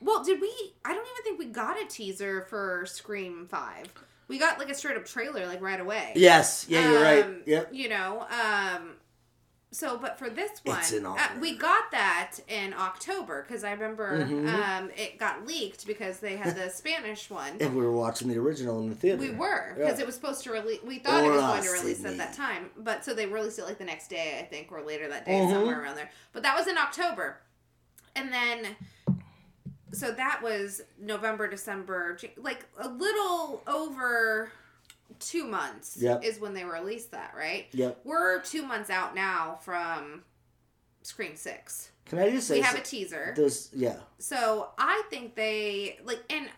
well, did we? I don't even think we got a teaser for Scream Five. We got like a straight up trailer, like right away. Yes, yeah, you're right. Um, Yep. You know, um, so but for this one, uh, we got that in October because I remember Mhm. um, it got leaked because they had the Spanish one. And we were watching the original in the theater. We were because Yeah. it was supposed to release. We thought it was going to release Sidney. at that time, but so they released it like the next day, I think, or later that day, Mhm. somewhere around there. But that was in October, and then so that was November, December, like a little over two months Yep. is when they released that, right? Yep. We're two months out now from Scream Six. Can I just say We have so- a teaser. There's yeah. So I think they like, and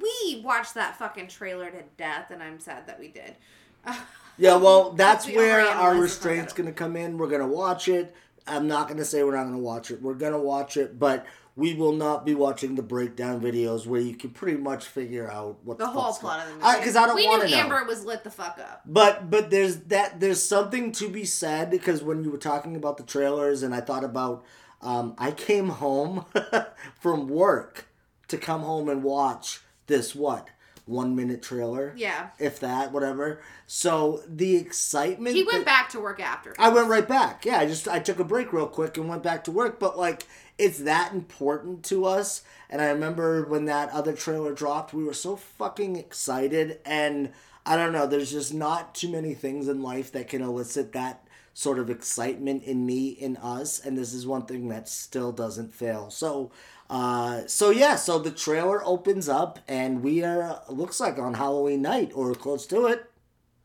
we watched that fucking trailer to death, and I'm sad that we did. Yeah, well, that's where our restraint's to come in. We're to watch it. I'm not to say we're not to watch it. We're to watch it, but we will not be watching the breakdown videos where you can pretty much figure out what the the, whole plot of the movie. Because I don't want to know. Amber was lit the fuck up. But but there's that there's something to be said because when you were talking about the trailers and I thought about um, I came home from work to come home and watch this what one minute trailer Yeah. if that whatever so the excitement He went that- back to work after. I went right back. Yeah, I just I took a break real quick and went back to work. But like, it's that important to us. And I remember when that other trailer dropped, we were so fucking excited. And I don't know, there's just not too many things in life that can elicit that sort of excitement in me, in us. And this is one thing that still doesn't fail. So. Uh, so yeah, so the trailer opens up and we are looks like on Halloween night or close to it.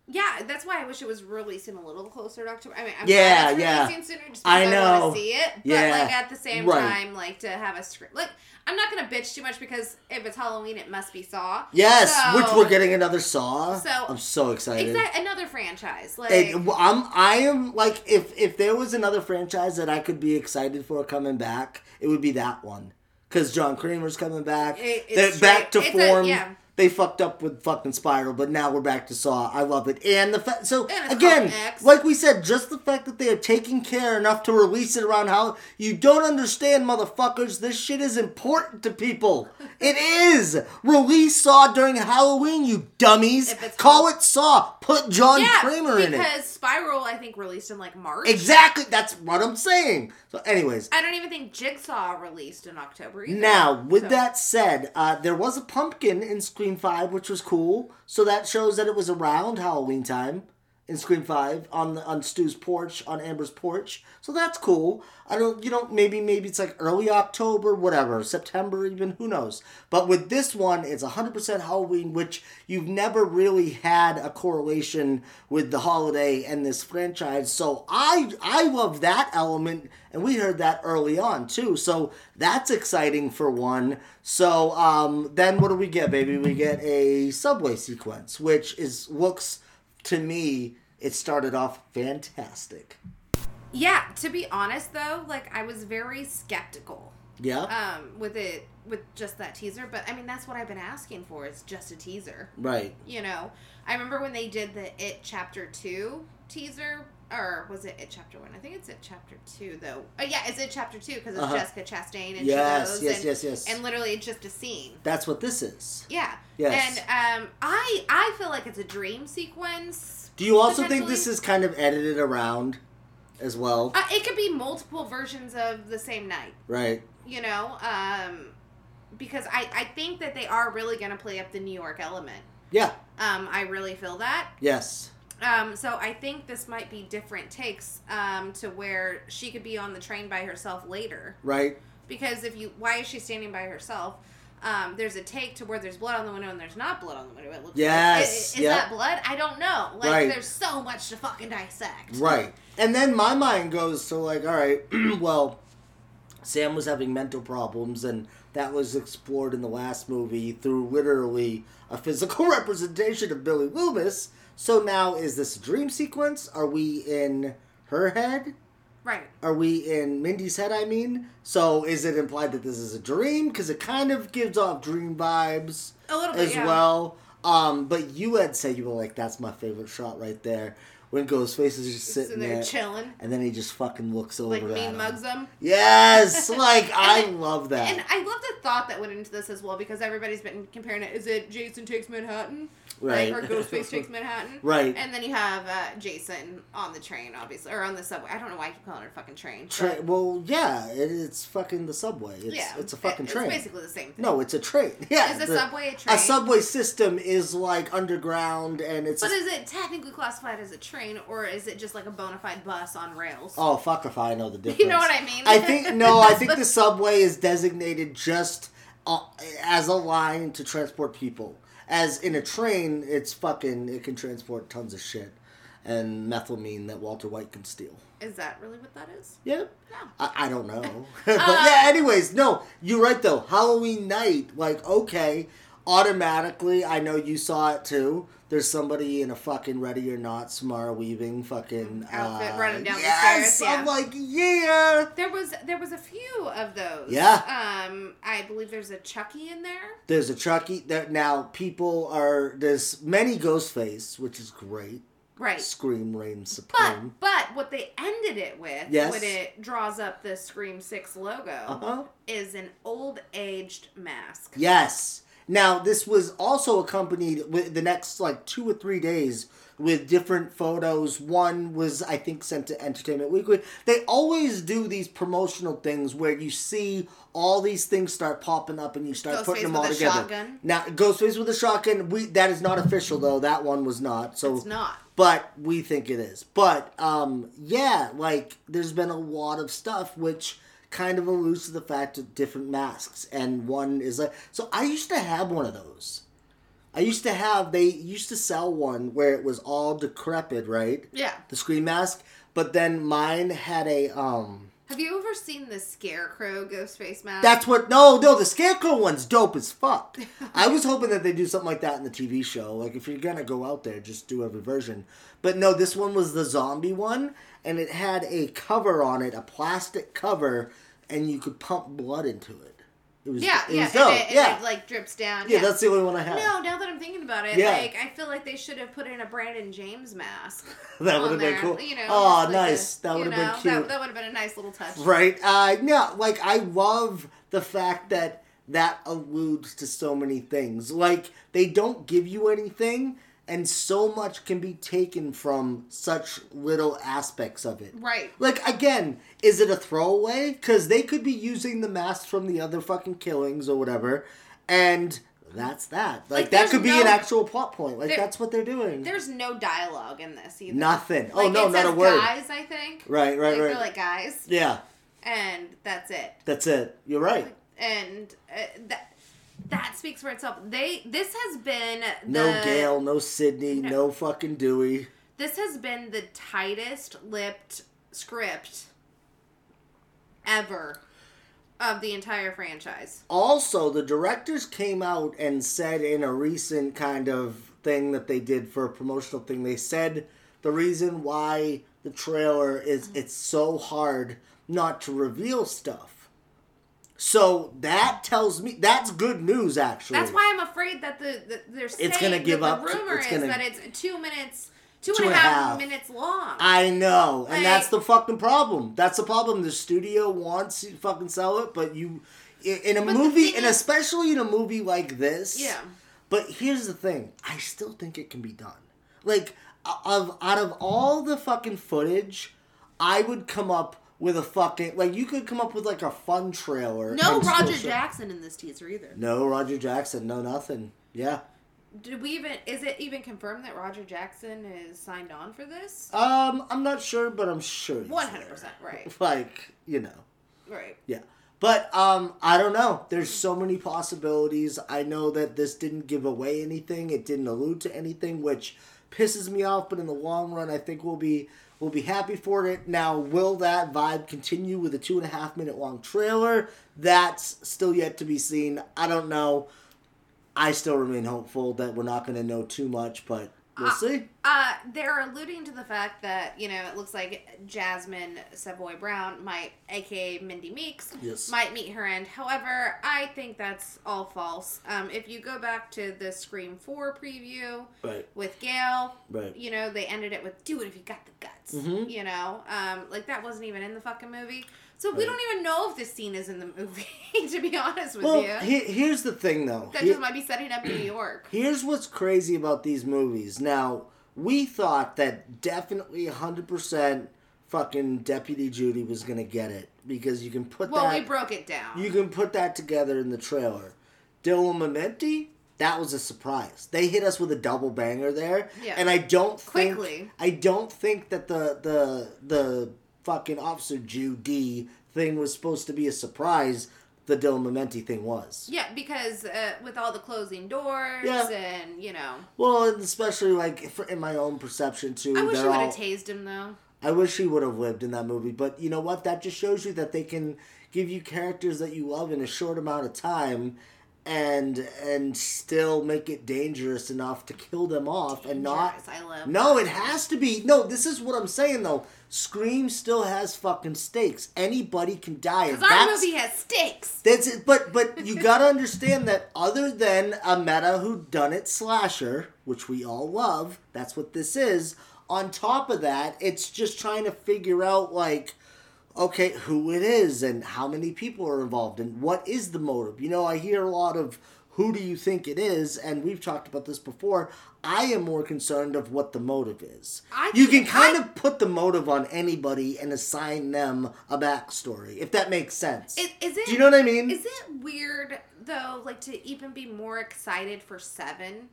Yeah, that's why I wish it was releasing a little closer to October. I mean, I'm Yeah, glad it's yeah. releasing sooner just I because I, know. want to see it. But Yeah, like at the same right. time, like to have a script. Like I'm not gonna bitch too much because if it's Halloween, it must be Saw. Yes, So- which we're getting another Saw. So- I'm so excited. Exactly, another franchise. Like And I'm I am like if if there was another franchise that I could be excited for coming back, it would be that one. Cause John Kramer's coming back. It- it's They're back to straight- it's a- form. yeah. They fucked up with fucking Spiral, but now we're back to Saw. I love it. And the fact, so again, like we said, just the fact that they are taking care enough to release it around how you don't understand, motherfuckers. This shit is important to people. it is. Release Saw during Halloween, you dummies. Call it Saw. Put John yeah, Kramer in it. because Spiral I think released in like March. Exactly. That's what I'm saying. So, anyways, I don't even think Jigsaw released in October either. now with So- that said, uh, there was a pumpkin in Scream Five, which was cool. So that shows that it was around Halloween time in Scream Five on on Stu's porch, on Amber's porch. So that's cool. I don't, you know, maybe maybe it's like early October, whatever, September even, who knows. But with this one, it's 100% Halloween, which you've never really had a correlation with the holiday and this franchise. So I I love that element, and we heard that early on too. So that's exciting for one. So um, then what do we get, baby? We get a subway sequence, which is looks to me it started off fantastic. Yeah, to be honest though, like I was very skeptical Yeah. um with it with just that teaser, but I mean that's what I've been asking for It's just a teaser. right. You know, I remember when they did the It Chapter 2 teaser or was it It Chapter 1? I think it's It Chapter 2 though. Oh yeah, it's It Chapter 2 because it's Uh-huh. Jessica Chastain and Yes, she goes yes, and, yes, yes. and literally it's just a scene. That's what this is. Yeah. Yes. And um I I feel like it's a dream sequence. Do you also think this is kind of edited around as well? Uh, it could be multiple versions of the same night. right. you know um because i i think that they are really going to play up the new york element Yeah. um i really feel that Yes. Um so i think this might be different takes um to where she could be on the train by herself later Right. because if you why is she standing by herself Um, there's a take to where there's blood on the window and there's not blood on the window. It looks Yes, like. I- Is yep. that blood? I don't know. Like Right. there's so much to fucking dissect. Right. And then my mind goes to like, all right, well, Sam was having mental problems, and that was explored in the last movie through literally a physical representation of Billy Loomis. So now, is this a dream sequence? Are we in her head? Right. Are we in Mindy's head? I mean, so is it implied that this is a dream? Because it kind of gives off dream vibes A little bit, as yeah. well. Um, but you had said you were like, "That's my favorite shot right there." When Ghostface is just sitting Sitting there there, chilling. and then he just fucking looks over Like at mean him. mugs them. Yes, like I And- love that. And I love the thought that went into this as well because everybody's been comparing it. Is it Jason takes Manhattan? Right. Like, or Ghostface takes Manhattan? Right. And then you have uh, Jason on the train, obviously, or on the subway. I don't know why I keep calling it a fucking train. Tra- well, yeah, it, it's fucking the subway. It's, yeah, it's a fucking it- train. It's basically the same thing. no, it's a train. Yeah, Is a the- subway a train? A subway system is like underground, and it's. But a- is it technically classified as a train, or is it just like a bona fide bus on rails? Oh fuck if I know the difference. You know what I mean? I think no, I think the subway is designated just uh, as a line to transport people. As in a train, it's fucking it can transport tons of shit and methylamine that Walter White can steal. Is that really what that is? Yeah. No. I, I don't know. but Uh, yeah, anyways, no, you're right though. Halloween night, like, okay, automatically, I know you saw it too. There's somebody in a fucking ready or not Samara Weaving fucking Outfit uh, running down the yes! stairs, I'm like, yeah. There was there was a few of those. Yeah. Um, I believe there's a Chucky in there. There's a Chucky. There now, people are there's many Ghostface, which is great. Right. Scream reigns But supreme. but what they ended it with Yes. when it draws up the Scream Six logo Uh-huh. is an old aged mask. Yes. Now, this was also accompanied with the next like two or three days with different photos. One was, I think, sent to Entertainment Weekly. They always do these promotional things where you see all these things start popping up and you start Ghostface putting them all together. shotgun? Now, Ghostface with a shotgun. We that is not official though. That one was not. So It's not. but we think it is. But um, yeah, like there's been a lot of stuff which kind of alludes to the fact of different masks, and one is like so. I used to have one of those. I used to have. They used to sell one where it was all decrepit, right? Yeah. The screen mask, but then mine had a um. Have you ever seen the Scarecrow ghost face mask? That's what. No, no, the Scarecrow one's dope as fuck. I was hoping that they do something like that in the TV show. Like, if you're gonna go out there, just do every version. But no, this one was the zombie one, and it had a cover on it, a plastic cover, and you could pump blood into it. It was, yeah, it yeah, was dope. and, it, and yeah, it like drips down. yeah, that's the only one I have. No, now that I'm thinking about it, Yeah. like I feel like they should have put in a Brandon James mask. That would've been cool. You know, Aw, just like nice. a- That would've been cute. That, that would have been a nice little touch. Right. Uh, yeah, like I love the fact that that alludes to so many things. Like they don't give you anything, and so much can be taken from such little aspects of it. Right. Like again, is it a throwaway? Because they could be using the masks from the other fucking killings or whatever, and that's that. Like, Like, that could be no- an actual plot point. Like there- that's what they're doing. There's no dialogue in this either. Nothing. Oh no, it not a word. Guys, I think. Right, right, like, right. They're like guys, yeah, and that's it. that's it. You're right. And uh, that that speaks for itself. They this has been the No Gale, no Sidney, No. no fucking Dewey. this has been the tightest lipped script ever of the entire franchise. Also, the directors came out and said in a recent kind of thing that they did for a promotional thing, they said the reason why the trailer is it's so hard not to reveal stuff. So that tells me that's good news actually. That's why I'm afraid that the, the they're saying It's gonna give up the to- rumor is gonna- that it's two minutes, two Two and a half half. minutes long. I know, and that's the fucking problem. That's the problem. The studio wants to fucking sell it, but you, in a movie, and especially in a movie like this. Yeah. But here's the thing: I still think it can be done. Like, of out of all the fucking footage, I would come up with a fucking like you could come up with like a fun trailer. no Roger show- Jackson in this teaser either. No Roger Jackson. No nothing. Yeah. Did we even? Is it even confirmed that Roger Jackson is signed on for this? Um, I'm not sure, but I'm sure. One hundred percent right. Like you know. Right. Yeah. But um, I don't know. There's so many possibilities. I know that this didn't give away anything. It didn't allude to anything, which pisses me off. But in the long run, I think we'll be we'll be happy for it. Now, will that vibe continue with a two and a half minute long trailer? That's still yet to be seen. I don't know. I still remain hopeful that we're not going to know too much, but we'll see. Uh, they're alluding to the fact that you know it looks like Jasmine Savoy Brown might, aka Mindy Meeks, Yes. might meet her end. However, I think that's all false. Um, if you go back to the Scream Four preview Right. with Gale, Right. you know they ended it with "Do it if you got the guts." Mhm. You know, um, like that wasn't even in the fucking movie. So we don't even know if this scene is in the movie. to be honest with Well, you, he- here's the thing, though. that He- just might be setting up New York. Here's what's crazy about these movies. Now, we thought that definitely 100% fucking Deputy Judy was going to get it because you can put Well, that Well, we broke it down. you can put that together in the trailer. Dylan Minnette, that was a surprise. They hit us with a double banger there. Yeah. And I don't think Quickly. I don't think that the the the fucking Officer Judy thing was supposed to be a surprise. The Dylan Minnette thing was. Yeah, because uh, with all the closing doors Yeah. and you know, Well, and especially like for, in my own perception too. I wish you would have tased him though. I wish he would have lived in that movie, but you know what? That just shows you that they can give you characters that you love in a short amount of time, and and still make it dangerous enough to kill them off and not. I love No, it has to be. No, this is what I'm saying though. Scream still has fucking stakes. Anybody can die. Because our movie has stakes. that's it. But but you gotta understand that other than a meta who done it slasher, which we all love, that's what this is. On top of that, it's just trying to figure out like, okay, who it is and how many people are involved and what is the motive. You know, I hear a lot of who do you think it is, and we've talked about this before. I am more concerned of what the motive is. I you can kind I- of put the motive on anybody and assign them a backstory, if that makes sense. Is, is it? Do you know what I mean? Is it weird though, like to even be more excited for seven?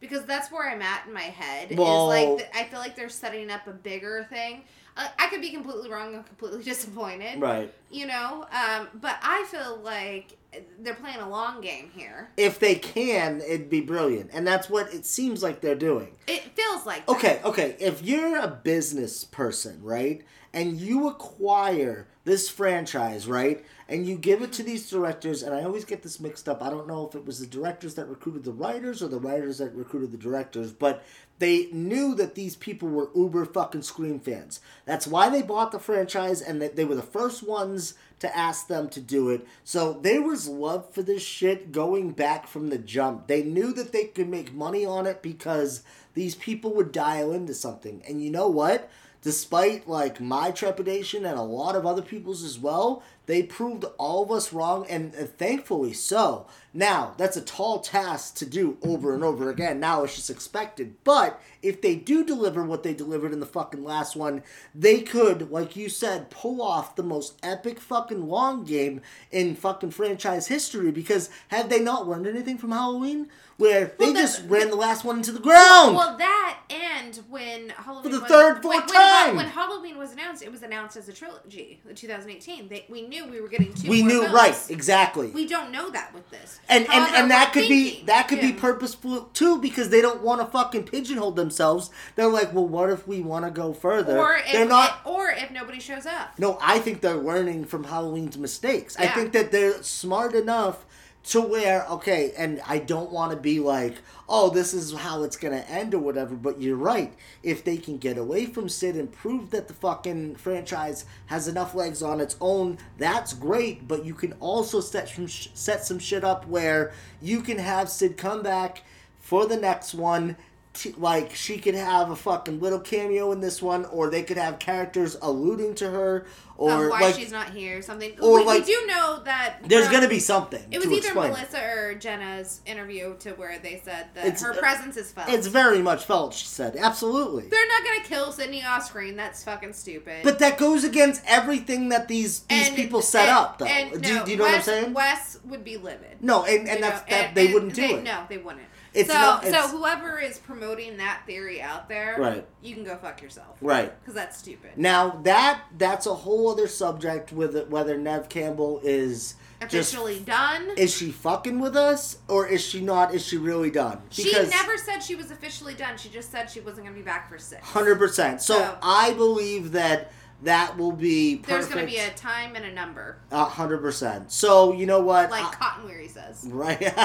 Because that's where I'm at in my head. Well- is like I feel like they're setting up a bigger thing. Uh, I could be completely wrong and completely disappointed. Right. You know, um, but I feel like they're playing a long game here. If they can, it'd be brilliant. And that's what it seems like they're doing. It feels like that. Okay, okay. If you're a business person, right, and you acquire this franchise, right, and you give it to mm-hmm. these directors, and I always get this mixed up. I don't know if it was the directors that recruited the writers or the writers that recruited the directors, but they knew that these people were uber fucking Scream fans. That's why they bought the franchise, and that they were the first ones to ask them to do it. So there was love for this shit going back from the jump. They knew that they could make money on it because these people would dial into something. And you know what? Despite like my trepidation and a lot of other people's as well, they proved all of us wrong and, and thankfully so. Now, that's a tall task to do over and over again. Now it's just expected. But if they do deliver what they delivered in the fucking last one, they could, like you said, pull off the most epic fucking long game in fucking franchise history because have they not learned anything from Halloween? Where Well, they that's- just ran the last one into the ground. Well, that and when Halloween For the was, third, fourth when, time. when Halloween was announced, it was announced as a trilogy, the 2018. They, we knew we were getting two. we knew films. right, exactly. We don't know that with this, and and, However, and that could be that could be purposeful too because they don't want to fucking pigeonhole themselves. They're like, well, what if we want to go further? Or if, they're not. or if nobody shows up. No, I think they're learning from Halloween's mistakes. I think that they're smart enough to where, okay, and I don't want to be like, oh, this is how it's to end or whatever, but you're right. If they can get away from Sid and prove that the fucking franchise has enough legs on its own, that's great, but you can also set some, set some shit up where you can have Sid come back for the next one t- like she could have a fucking little cameo in this one, or they could have characters alluding to her, or of why like she's not here, something. or we, like- we do know that there's gonna be something. It was either explain. Melissa or Jenna's interview to where they said that It's- her uh, presence is felt. It's very much felt. She said absolutely. They're not gonna kill Sidney off screen. That's fucking stupid. But that goes against everything that these these And- people set and- up, though. and do, no, do you know Wes, what I'm saying? Wes would be livid. no, and, and that's know, that they wouldn't do they- it. No, they wouldn't. It's so not. so whoever is promoting that theory out there, Right. You can go fuck yourself, right. Because that's stupid. Now that that's a whole other subject with it, whether Neve Campbell is just Officially done. is she fucking with us or is she not? Is she really done? she never said she was officially done. She just said she wasn't going to be back for six. hundred percent. So So- I believe that that will be perfect. There's going to be a time and a number, a hundred percent. So you know what? like I- Cotton Weary says. Right.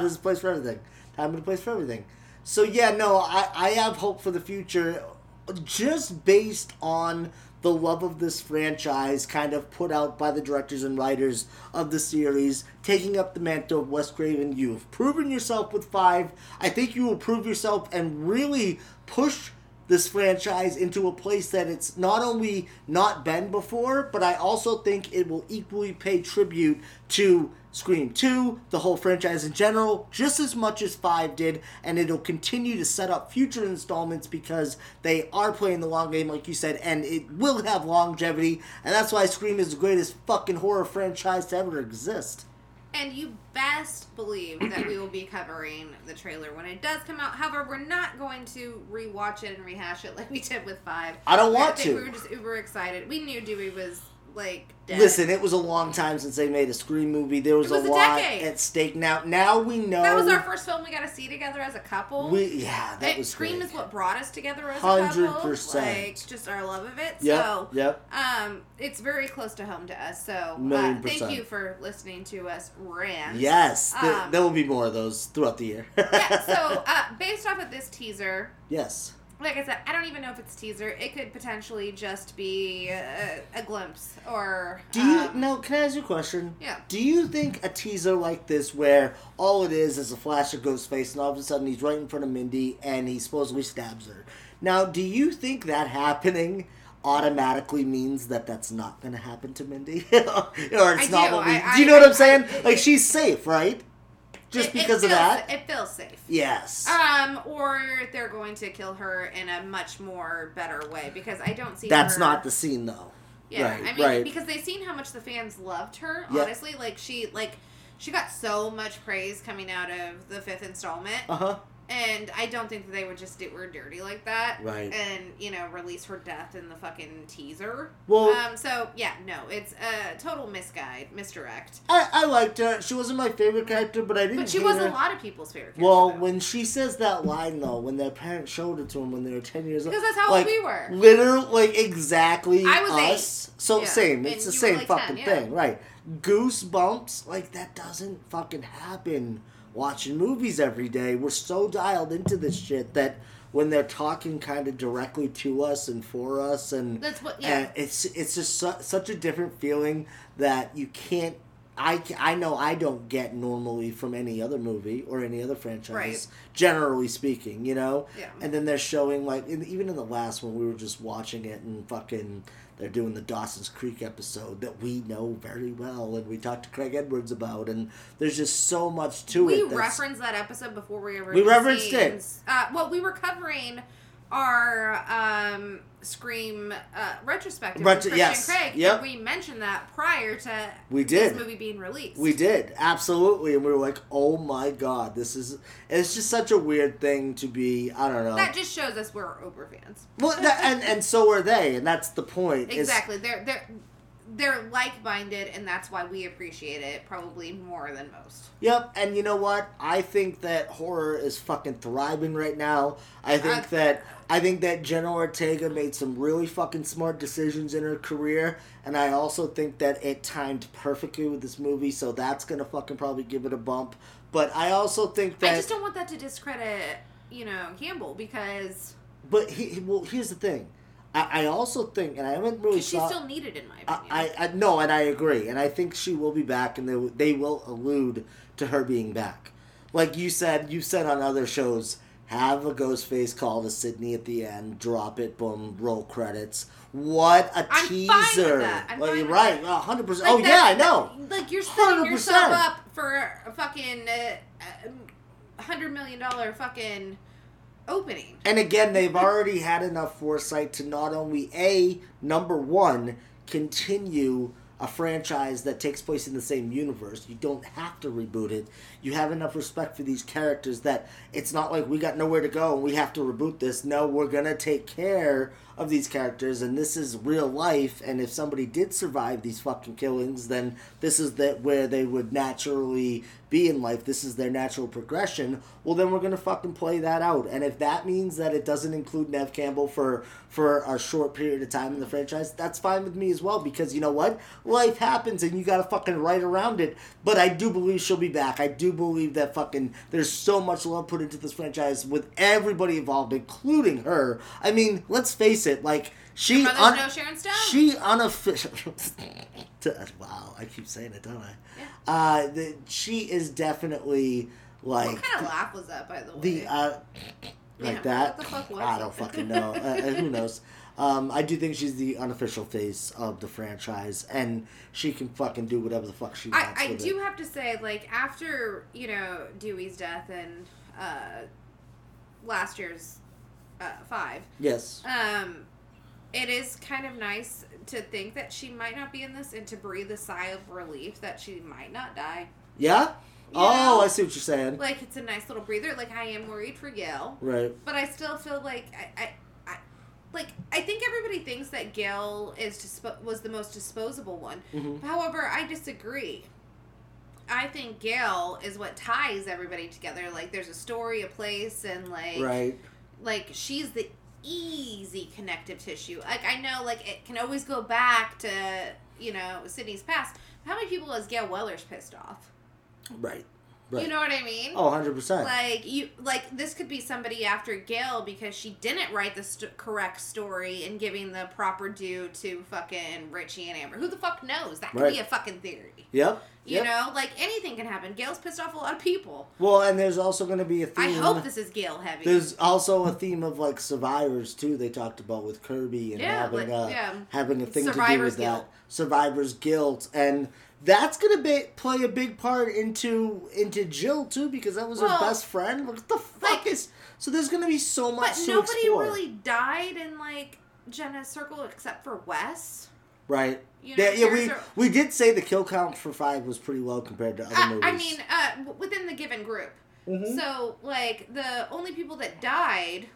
There's a place for everything. And a place for everything. So yeah, no, I, I have hope for the future just based on the love of this franchise kind of put out by the directors and writers of the series, taking up the mantle of Wes Craven. You've proven yourself with five. I think you will prove yourself and really push this franchise into a place that it's not only not been before, but I also think it will equally pay tribute to Scream 2, the whole franchise in general, just as much as 5 did, and it'll continue to set up future installments because they are playing the long game, like you said, and it will have longevity, and that's why Scream is the greatest fucking horror franchise to ever exist. And you best believe that we will be covering the trailer when it does come out. However, we're not going to rewatch it and rehash it like we did with five. I don't want I to. We were just uber excited. We knew Dewey was like dead. Listen, it was a long time since they made a Scream movie. There was, was a a lot at stake. Now, now we know. that was our first film we got to see together as a couple. We yeah, that It- was Scream great. is what brought us together as a couple. 100%. Like just our love of it. Yep, So yep. um, it's very close to home to us. So uh, thank you for listening to us rant. Yes, th- Um, there will be more of those throughout the year. yeah. So uh, based off of this teaser, yes, like I said, I don't even know if it's teaser. It could potentially just be a, a glimpse or. do you um, no? Can I ask you a question? Yeah. Do you think a teaser like this, where all it is is a flash of Ghostface, and all of a sudden he's right in front of Mindy and he supposedly stabs her? Now, do you think that happening? automatically means that that's not going to happen to Mindy or it's I not do. what we I- do you know I- what i'm saying like she's safe right just it- it because of that It feels safe. yes Um, or they're going to kill her in a much more better way because I don't see. that's her- not the scene though Yeah, right I mean, right because they've seen how much the fans loved her. Yeah. Honestly, like she, like she got so much praise coming out of the fifth installment, uh-huh and I don't think that they would just do her dirty like that, Right. And you know, release her death in the fucking teaser. Well- um, so yeah, no, it's a total misguide, misdirect. I, I liked her. She wasn't my favorite character, but I didn't. But she was her. a lot of people's favorite. Well, though. when she says that line though, when their parents showed it to them when they were ten years old, Because that's how like, old we were. Literally, like exactly I was us. So Yeah, same. and It's the same like, fucking 10, yeah. thing, right? Goosebumps, like that doesn't fucking happen. Watching movies every day, we're so dialed into this shit that when they're talking kind of directly to us and for us, and That's what- yeah. it's it's just su- such a different feeling that you can't. I, I know I don't get normally from any other movie or any other franchise, Right. generally speaking, you know? Yeah. And then they're showing, like, in, even in the last one, we were just watching it and fucking, they're doing the Dawson's Creek episode that we know very well and we talked to Craig Edwards about, and there's just so much to we it. We referenced that episode before we ever We referenced it. scenes. Uh, well, we were covering our um, Scream uh, retrospective Retro- Christian yes. Craig. Yep. We mentioned that prior to We did. this movie being released. We did absolutely, and we were like, "Oh my god, this is." It's just such a weird thing to be. I don't know. That just shows us we're Oprah fans. well, that, and and so are they, and that's the point. Exactly. They're they're they're like minded, and that's why we appreciate it probably more than most. Yep, and you know what? I think that horror is fucking thriving right now. I think Uh, that I think that Jenna Ortega made some really fucking smart decisions in her career, and I also think that it timed perfectly with this movie, so that's gonna fucking probably give it a bump. But I also think that I just don't want that to discredit you know Campbell because But he, well, here's the thing. I, I also think, and I haven't really she's saw. still needed in my I, opinion. I, I no, and I agree, and I think she will be back, and they they will allude to her being back. Like you said, you said on other shows, have a ghost face call to Sidney at the end, drop it, boom, roll credits. What a I'm teaser! Like, fine right, hundred percent. Like Oh yeah, I know. Like you're setting 100%. yourself up for a fucking uh, uh, hundred million dollar fucking opening. And again, they've already had enough foresight to not only a number one continue a franchise that takes place in the same universe. You don't have to reboot it. You have enough respect for these characters that it's not like we got nowhere to go and we have to reboot this. No, we're gonna take care of these characters and this is real life and if somebody did survive these fucking killings then this is that where they would naturally be in life. This is their natural progression. Well then we're gonna fucking play that out. And if that means that it doesn't include Neve Campbell for for a short period of time in the franchise that's fine with me as well because you know what? Life happens and you gotta fucking write around it. But i do believe she'll be back. I do believe that fucking there's so much love put into this franchise with everybody involved including her. I mean let's face it like she un- know Sharon Stone. she unofficial. wow, I keep saying it, don't I? Uh, the, she is definitely like what kind of laugh was that, by the way? the uh, like Yeah, that. what the fuck was that? I don't fucking know. uh, uh, who knows? Um, I do think she's the unofficial face of the franchise, and she can fucking do whatever the fuck she wants. I, I do it. have to say, like after you know Dewey's death and uh, last year's uh, five, Yes. um, it is kind of nice to think that she might not be in this and to breathe a sigh of relief that she might not die. Yeah. You Oh, know? I see what you're saying. Like it's a nice little breather. Like I am worried for Gale, right. but I still feel like I. I like I think everybody thinks that Gale is dispo- was the most disposable one. Mhm. However, I disagree. I think Gale is what ties everybody together. Like there's a story, a place, and like Right. Like she's the easy connective tissue. Like I know like it can always go back to, you know, Sidney's past. How many people has Gale Weathers' pissed off? Right. Right. You know what I mean? Oh, 100%. Like you like this could be somebody after Gale because she didn't write the st- correct story and giving the proper due to fucking Richie and Amber. Who the fuck knows? That could Right. be a fucking theory. Yep. You yep. know, like anything can happen. Gale's pissed off a lot of people. Well, and there's also going to be a I theme. hope this is Gail heavy. There's also a theme of like survivors too. They talked about with Kirby and Yeah, having like- a yeah. having a thing to do with guilt. that survivor's guilt, and that's gonna be, play a big part into into Jill too because that was Well, her best friend. What the fuck like- is? So there's gonna be so much but nobody explore. really died in like Jenna's circle except for Wes. right. You know, yeah, yeah, we character- we did say the kill count for five was pretty low compared to other I, movies. I mean, uh, within the given group. Mhm. So, like, the only people that died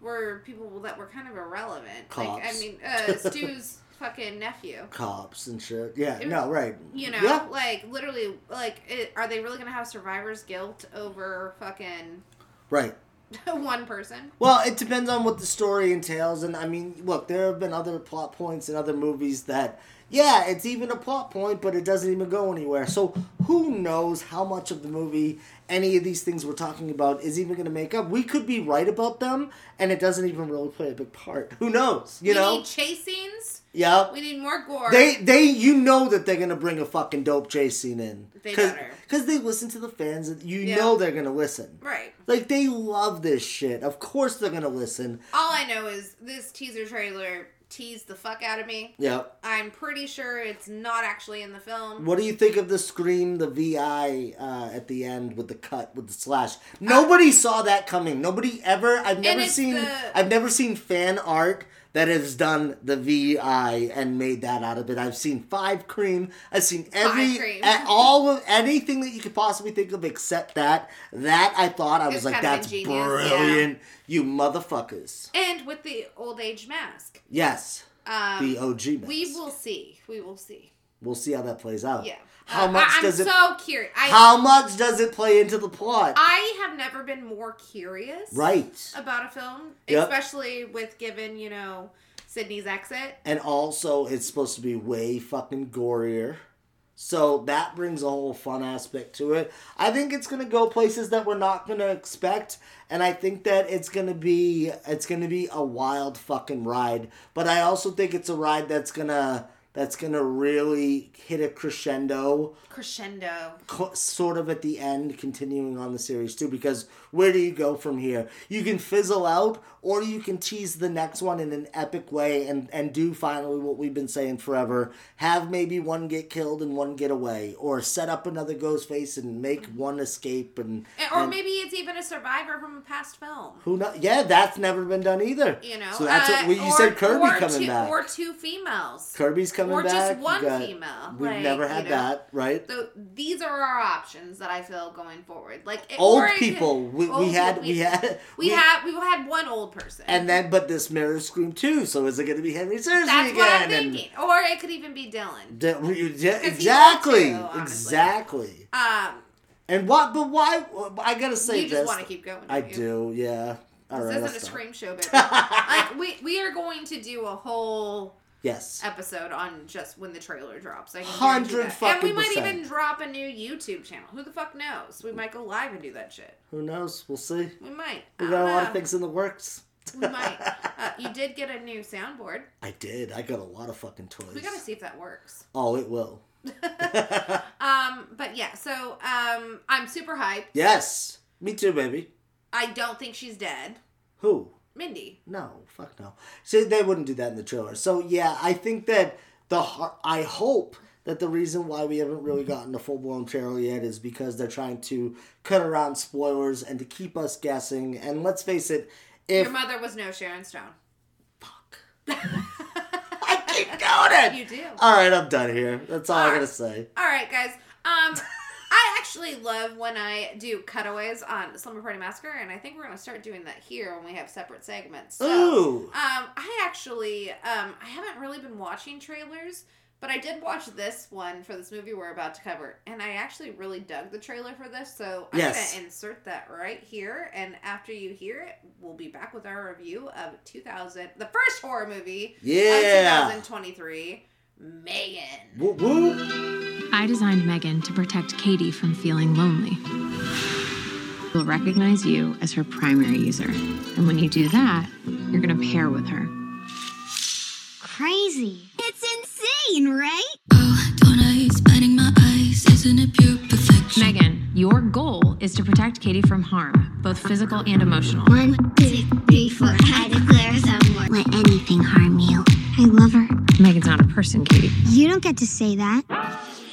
were people that were kind of irrelevant. Like, I mean, uh, Stu's fucking nephew. cops and shit. Yeah, It- no, right. You know, Yeah, like literally, like, it, are they really gonna have survivor's guilt over fucking right. one person? Well, it depends on what the story entails, and I mean, look, there have been other plot points in other movies that, yeah, it's even a plot point, but it doesn't even go anywhere. So who knows how much of the movie any of these things we're talking about is even going to make up? We could be right about them, and it doesn't even really play a big part. Who knows? You we know? need chase scenes. Yep. We need more gore. They they you know that they're gonna bring a fucking dope chase scene in. They Cause, better. 'cause they listen to the fans. and You Yeah. know they're gonna listen. right. Like they love this shit. Of course they're gonna listen. All I know is this teaser trailer teased the fuck out of me. Yep. I'm pretty sure it's not actually in the film. What do you think of the scream, the VI uh, at the end with the cut with the slash? Nobody saw that coming. Nobody ever. I've never seen. the- I've never seen fan art that has done the VI and made that out of it. I've seen Five Cream. I've seen every Cream. all of anything that you could possibly think of except that. That I thought I was It's like, that's ingenious, brilliant. You motherfuckers. And with the old age mask. Yes, Um, the OG. Mask. We will see. We will see. We'll see how that plays out. Yeah. How much I, I'm does it? so curious. I, how much does it play into the plot? I have never been more curious right. about a film, Yep. especially with given, you know, Sidney's exit. And also, it's supposed to be way fucking gorier. So that brings a whole fun aspect to it. I think it's gonna go places that we're not gonna expect, and I think that it's gonna be it's gonna be a wild fucking ride. But I also think it's a ride that's gonna that's gonna really hit a crescendo Crescendo. co- sort of at the end, continuing on the series too. Because where do you go from here? You can fizzle out, or you can tease the next one in an epic way and and do finally what we've been saying forever: have maybe one get killed and one get away, or set up another ghost face and make one escape and And- Or and maybe it's even a survivor from a past film. who know? Yeah, that's never been done either. You know, so that's uh, what well, you or- said. Kirby coming two, back. or two females. Kirby's coming or back. just one got- female. We've like, never you had know. that, right? So these are our options that I feel going forward. Like it- Old or people. We, we had people. we had we, had we had one old person. and then but this mirror scream too. So is it going to be Henry Czerny that's again? what I'm And- thinking. Or it could even be Dylan. We- yeah, exactly, exactly. Um, And what? But why? I gotta say you just want to keep going. I you? do. Yeah. All right. This I'll isn't a stop. scream show, baby. like we we are going to do a whole Yes. episode on just when the trailer drops. I can Hundred fucking. And we might even drop a new YouTube channel. Who the fuck knows? We might go live and do that shit. Who knows? We'll see. We might. We got a don't lot know. of things in the works. We might. Uh, you did get a new soundboard. I did. I got a lot of fucking toys. We gotta see if that works. Oh, it will. Um, but yeah, so um, I'm super hyped. Yes. Me too, baby. I don't think she's dead. Who? Mindy. No, fuck no. See, they wouldn't do that in the trailer. So yeah, I think that the I hope that the reason why we haven't really gotten a full blown trailer yet is because they're trying to cut around spoilers and to keep us guessing. And let's face it, if Your mother was no Sharon Stone. Fuck. I keep doing it, You do. all right, I'm done here. That's all I All gotta say. All right, guys. Um, I actually love when I do cutaways on Slumber Party Massacre, and I think we're gonna start doing that here when we have separate segments. So, Ooh. Um, I actually, um, I haven't really been watching trailers, but I did watch this one for this movie we're about to cover, and I actually really dug the trailer for this. So I'm Yes. gonna insert that right here, and after you hear it, we'll be back with our review of 2000, the first horror movie Yeah. of 2023, Megan. Woo woo. I designed Megan to protect Katie from feeling lonely. She'll recognize you as her primary user. And when you do that, you're going to pair with her. Crazy. It's insane, right? Oh, don't I hate spending my eyes? Isn't it pure perfection? Megan, your goal is to protect Katie from harm, both physical and emotional. One, two, three, four. I declare some more. Let anything harm you. I love her. Megan's not a person, Katie. You don't get to say that.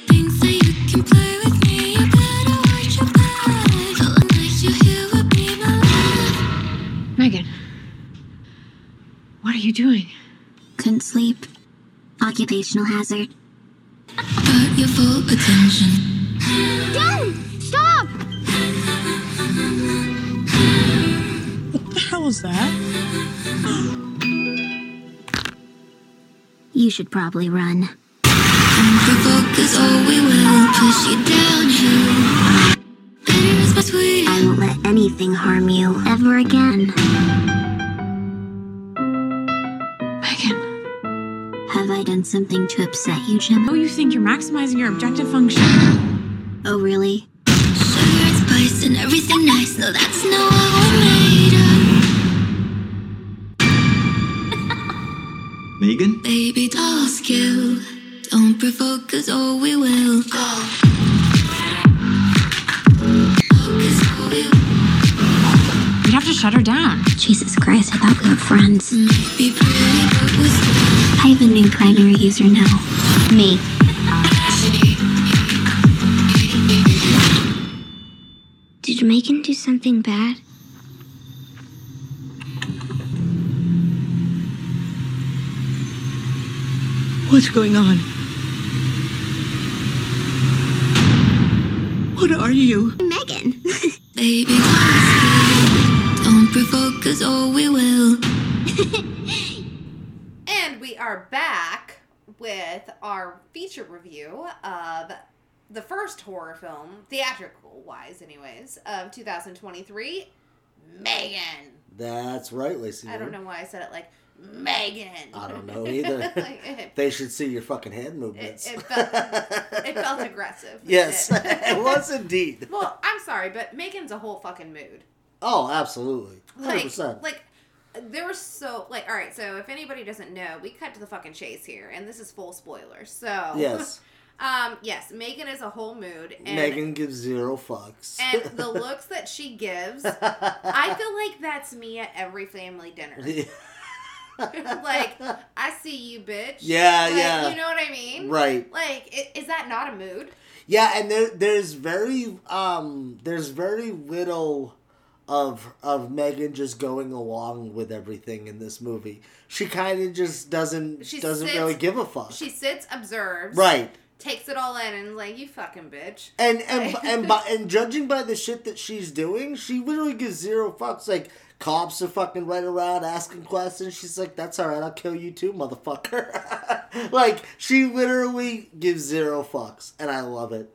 Things that you can play with me. You better watch your back. Feel like you're here with me, my love. Megan, what are you doing? Couldn't sleep. Occupational hazard. Got your full attention. Dad! Stop! What the hell is that? You should probably run. Don't provoke us or we will push you downhill. Bitter is my sweet. I won't let anything harm you ever again. Megan, Have I done something to upset you, Gemma? oh, you think you're maximizing your objective function? Oh, really? Sugar and spice and everything nice. No, that's not what we're made of. Megan? Baby doll skill. Don't provoke us or we will go. Provoke us or we will. You'd have to shut her down. Jesus Christ, I thought we were friends. Be pretty, but we're still. I have a new primary user now. Me. Did Megan do something bad? What's going on? What are you? Megan. Baby. Don't provoke us or we will. And we are back with our feature review of the first horror film, theatrical wise, anyways, of 2023, Megan. That's right, Lacy. I don't know why I said it like Megan. I don't know either. Like, it, they should see your fucking hand movements. it felt, it felt aggressive. yes, It- it was indeed. well, I'm sorry, but Megan's a whole fucking mood. Oh, absolutely, hundred like, percent. like there was so like all right so if anybody doesn't know we cut to the fucking chase here and this is full spoilers so Yes, um yes megan is a whole mood and Megan gives zero fucks. and the looks that she gives i feel like that's me at every family dinner like i see you bitch Yeah, Like, yeah. you know what i mean right. like is that not a mood Yeah, and there there's very um there's very little of of Megan just going along with everything in this movie. She kind of just doesn't She doesn't sits- really give a fuck. She sits, observes, Right. takes it all in, and is like, "You fucking bitch." And and and by, and judging by the shit that she's doing, she literally gives zero fucks. Like cops are fucking right around asking questions. She's like, "That's all right. I'll kill you too, motherfucker." like she literally gives zero fucks, and I love it.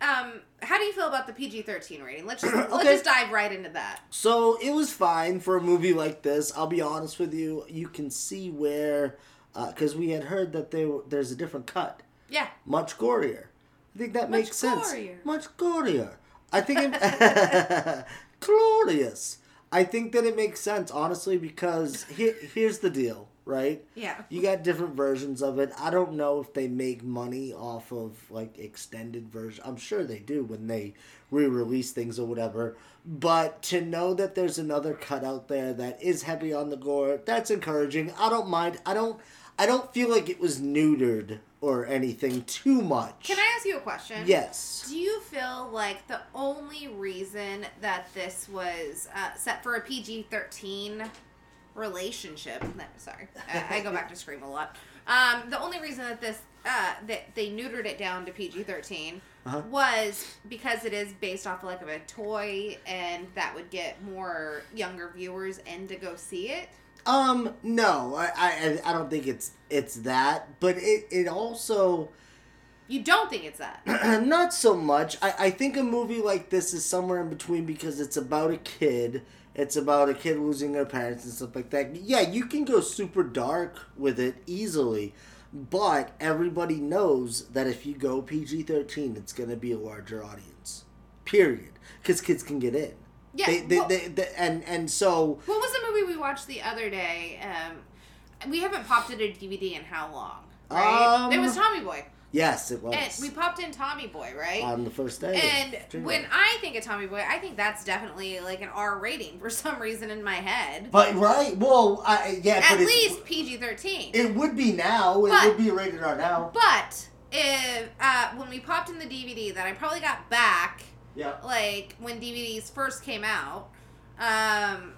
Um, how do you feel about the PG thirteen rating? Let's just let's just dive right into that. So it was fine for a movie like this. I'll be honest with you. You can see where, because we had heard that there there's a different cut, Yeah. much gorier. I think that makes sense. Much gorier. I think it glorious. I think that it makes sense, honestly, because here, here's the deal, right? Yeah. You got different versions of it. I don't know if they make money off of like extended version. I'm sure they do when they re-release things or whatever. But to know that there's another cut out there that is heavy on the gore, that's encouraging. I don't mind. I don't. I don't feel like it was neutered or anything too much. Can I ask you a question? Yes. Do you feel like the only reason that this was uh, set for a PG 13 relationship, no, sorry, I, I go back to Scream a lot. Um, the only reason that this, uh, that they neutered it down to PG 13 Uh-huh. was because it is based off of like of a toy and that would get more younger viewers in to go see it. Um, no, I, I, I don't think it's it's that, but it, it also You don't think it's that? not so much. I, I think a movie like this is somewhere in between because it's about a kid. It's about a kid losing their parents and stuff like that. Yeah, you can go super dark with it easily, but everybody knows that if you go PG thirteen, it's going to be a larger audience. Period. Because kids can get in. Yeah, They, they, well- they, they, and and so What was the movie we watched the other day? Um, we haven't popped it a DVD in how long? Right? Um, it was Tommy Boy. yes, it was And we popped in Tommy Boy, right? on the first day. and when I think of Tommy Boy, I think that's definitely like an R rating for some reason in my head. But right, well, I yeah, At but least PG thirteen. it would be now. It would be rated R now. But if uh, when we popped in the DVD that I probably got back, Yeah. like when DVDs first came out, um,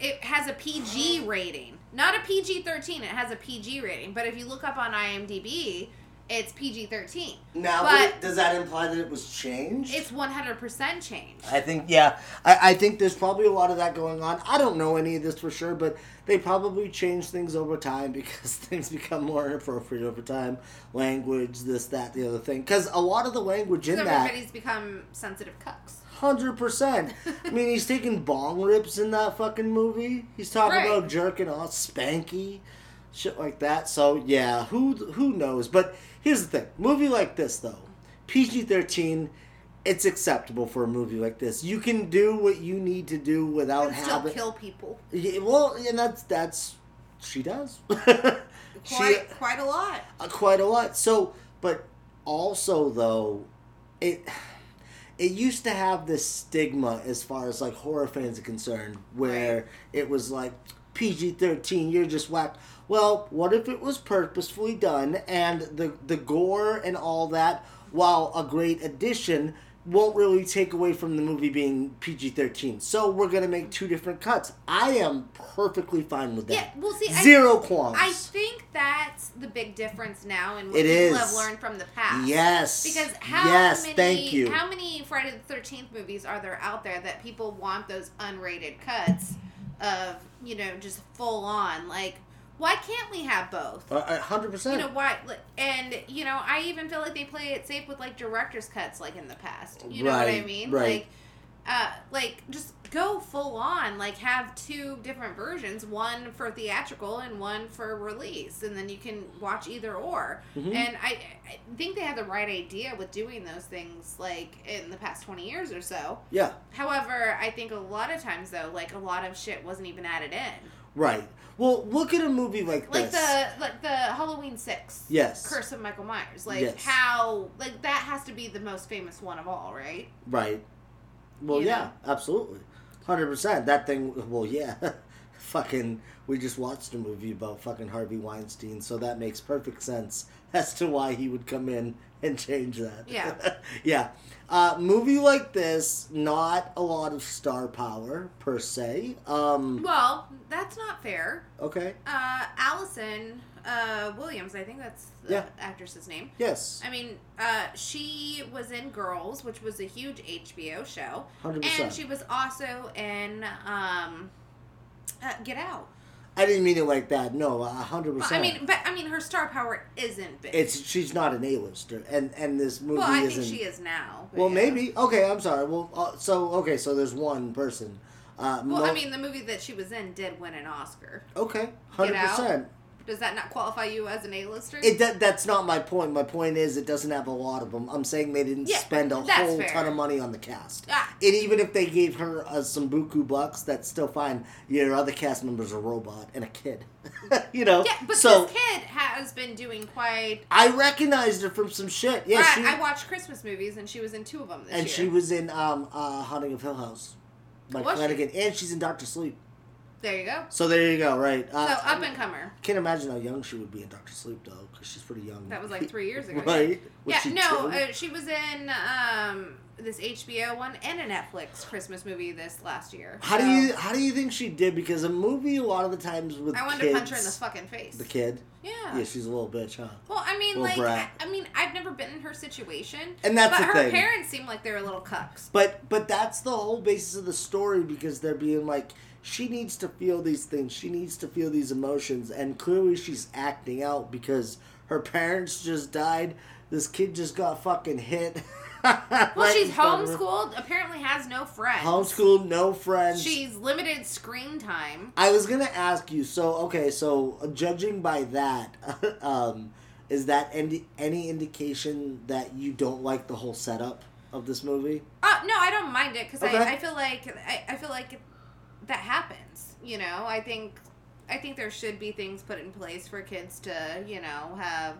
it has a PG rating, not a PG thirteen. It has a PG rating. But if you look up on IMDb, it's PG thirteen. Now, but does that imply that it was changed? it's one hundred percent changed. I think yeah. I, I think there's probably a lot of that going on. I don't know any of this for sure, but they probably change things over time because things become more inappropriate over time. Language, this, that, the other thing. Because a lot of the language in Because that everybody's become sensitive cucks. Hundred percent. I mean, he's taking bong rips in that fucking movie. He's talking Right. about jerking off Spanky, shit like that. So yeah, who who knows? But here's the thing: movie like this, though, PG thirteen, it's acceptable for a movie like this. You can do what you need to do without And still having. kill people. Yeah, well, and that's that's she does. she Quite, quite a lot. uh, quite a lot. So, but also though, it it used to have this stigma as far as like horror fans are concerned, where it was like PG thirteen, you're just whacked. Well, what if it was purposefully done and the the gore and all that, while a great addition, won't really take away from the movie being PG thirteen. So we're gonna make two different cuts. I am perfectly fine with that. Yeah, well, see, I- zero qualms. I think that's the big difference now in what It people is. have learned from the past. Yes. Because how Yes, many thank you. how many Friday the Thirteenth movies are there out there that people want those unrated cuts of you know just full on like why can't we have both? A hundred You percent. You know why? And you know, I even feel like they play it safe with like director's cuts, like in the past. You know what I mean? right. Like, uh, like just go full on. Like have two different versions, one for theatrical and one for release, and then you can watch either or. Mhm. And I, I think they had the right idea with doing those things, like in the past twenty years or so. Yeah. However, I think a lot of times though, like a lot of shit wasn't even added in. Right. Well, look at a movie like, Like this. the like the Halloween Six. Yes. Curse of Michael Myers. Like Yes. how like that has to be the most famous one of all, right? Right. Well, You yeah, absolutely, hundred percent. That thing. Well, yeah. fucking we just watched a movie about fucking Harvey Weinstein, so that makes perfect sense as to why he would come in and change that. Yeah. yeah. Uh, movie like this, not a lot of star power per se. Um, Well, that's not fair. okay. Uh, Allison uh, Williams, I think that's the Yeah. actress's name. Yes. I mean, uh, she was in Girls, which was a huge HBO show, 100%. and she was also in um, uh, Get Out. I didn't mean it like that. No, a hundred Well, percent. I mean, but I mean, her star power isn't big. it's she's not an A-lister, and and this movie well, I isn't. think she is now. well, yeah. maybe. Okay, I'm sorry. Well, uh, so okay, so there's one person. Uh, Well, I mean, the movie that she was in did win an Oscar. okay, hundred percent. Does that not qualify you as an A-lister? It that, that's not my point. My point is it doesn't have a lot of them. I'm saying they didn't Yeah, spend a whole fair. ton of money on the cast. Ah. And even if they gave her uh, some buku bucks, that's still fine. Your other cast members are a robot and a kid. you know. yeah, but so this kid has been doing quite. I recognized her from some shit. Yeah, I, she I watched Christmas movies, and she was in two of them this year. and year. she was in um uh Haunting of Hill House. Mike Was she? Flanagan, and she's in Doctor Sleep. There you go. So there you go, right? So Uh, up and comer. Can't imagine how young she would be in Doctor Sleep though, because she's pretty young. That was like three years ago. right? Was yeah, she no, uh, she was in um, this HBO one and a Netflix Christmas movie this last year. How do you how do you think she did? Because a movie a lot of the times with I wanted kids, to punch her in the fucking face. the kid. Yeah. Yeah, she's a little bitch, huh? Well, I mean, like, brat. I, mean, I've never been in her situation, And that's but her thing. parents seem like they're a little cucks. But but that's the whole basis of the story because they're being like she needs to feel these things. She needs to feel these emotions, and clearly she's acting out because her parents just died. This kid just got fucking hit. Well, she's homeschooled. Apparently, has no friends. Homeschooled, no friends. She's limited screen time. I was gonna ask you. So okay, so uh, judging by that, um, is that any any indication that you don't like the whole setup of this movie? Uh, no, I don't mind it because Okay. I, I feel like I, I feel like that happens. You know, I think I think there should be things put in place for kids to you know have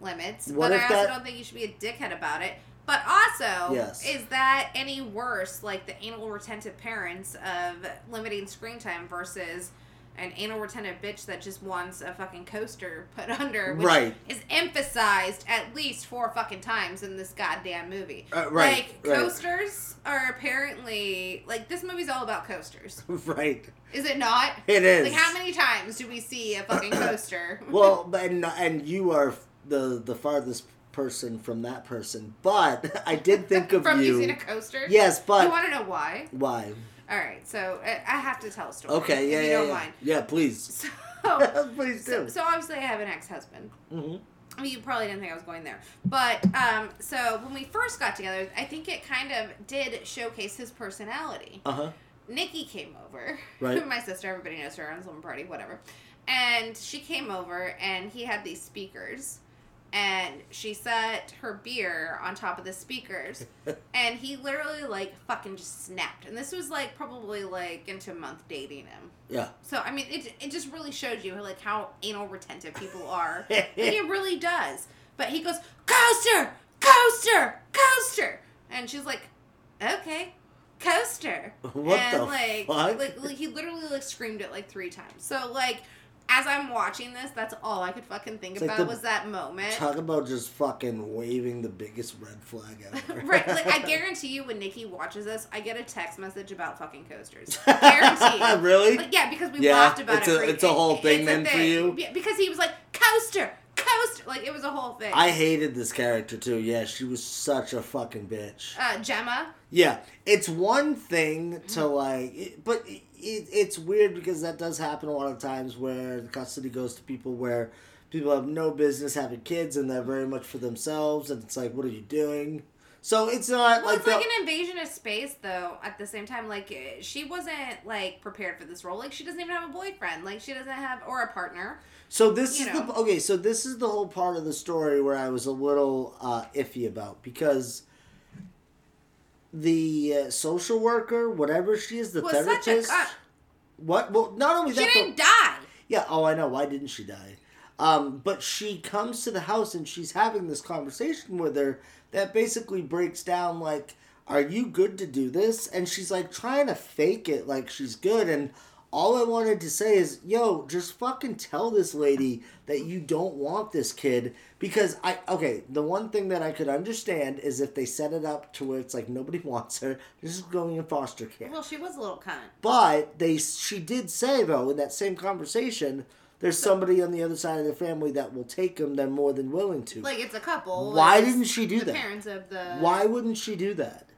limits. What but I also that- don't think you should be a dickhead about it. But also, Yes. is that any worse? Like the anal retentive parents of limiting screen time versus an anal retentive bitch that just wants a fucking coaster put under, which Right. is emphasized at least four fucking times in this goddamn movie. Uh, right, Like right. coasters are apparently like this movie's all about coasters. right. Is it not? It is. Like how many times do we see a fucking coaster? Well, and and you are the the farthest person from that person, but I did think of From you. using a coaster? Yes, but you want to know why? why? All right, so uh, I have to tell a story. Okay, yeah, if you yeah, don't yeah. mind. Yeah, please. So, please do. so obviously I have an ex-husband. hmm I mean, you probably didn't think I was going there, but um, so when we first got together, I think it kind of did showcase his personality. Uh huh. Nikki came over. Right. My sister, everybody knows her on Slumber Party, whatever. And she came over, and he had these speakers, and she set her beer on top of the speakers, and he literally like fucking just snapped. And this was like probably like into a month dating him. Yeah. So I mean, it it just really shows you like how anal retentive people are. like, it really does. But he goes coaster, coaster, coaster, and she's like, okay, coaster. What and the like, fuck? like, like he literally like screamed it like three times. So like. As I'm watching this, that's all I could fucking think It's like about the- was that moment. Talk about just fucking waving the biggest red flag ever. right, like I guarantee you, when Nikki watches this, I get a text message about fucking coasters. Guarantee. you. Really? Like, yeah, because we Yeah, laughed about it's it. a- it's a whole thing then for you? Yeah, because he was like coaster, coaster, like it was a whole thing. I hated this character too. Yeah, she was such a fucking bitch. uh, Gemma. Yeah, it's one thing to like, but it, it, it's weird because that does happen a lot of times where the custody goes to people where people have no business having kids and they're very much for themselves, and it's like, what are you doing? So it's not Well, like it's like an invasion of space, though. At the same time, like she wasn't like prepared for this role. Like she doesn't even have a boyfriend. Like she doesn't have or a partner. So this you is know. the okay. So this is the whole part of the story where I was a little uh, iffy about because the uh, social worker, whatever she is, the Was therapist. What? Well, not only She that, she didn't but- die. yeah. Oh, I know. Why didn't she die? Um, but she comes to the house and she's having this conversation with her that basically breaks down like, "Are you good to do this?" And she's like trying to fake it like she's good, and all I wanted to say is, yo, just fucking tell this lady that you don't want this kid because I okay. The one thing that I could understand is if they set it up to where it's like nobody wants her, this is going in foster care. Well, she was a little cunt. But they, she did say though in that same conversation, there's somebody on the other side of the family that will take them. They're more than willing to. Like it's a couple. Why didn't she do the that? Parents of the. Why wouldn't she do that?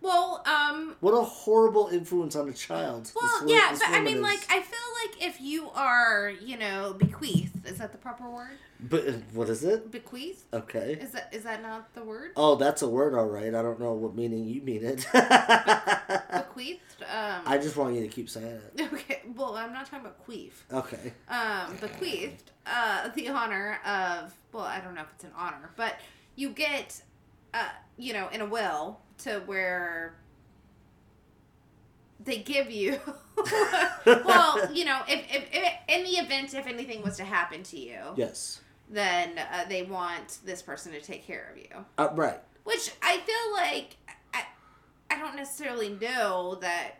Well, um. What a horrible influence on a child. Well, this yeah, this but I mean, is. like, I feel like if you are, you know, bequeathed, is that the proper word? But what is it? Bequeathed? Okay. Is that is that not the word? Oh, that's a word, all right. I don't know what meaning you mean it. Bequeathed. Um. I just want you to keep saying it. Okay. Well, I'm not talking about queef. Okay. Um, bequeathed. Uh, the honor of. Well, I don't know if it's an honor, but you get, uh, you know, in a will to where they give you. well, you know, if, if, if in the event if anything was to happen to you, Yes. Then uh, they want this person to take care of you. Uh, right. Which I feel like I, I don't necessarily know that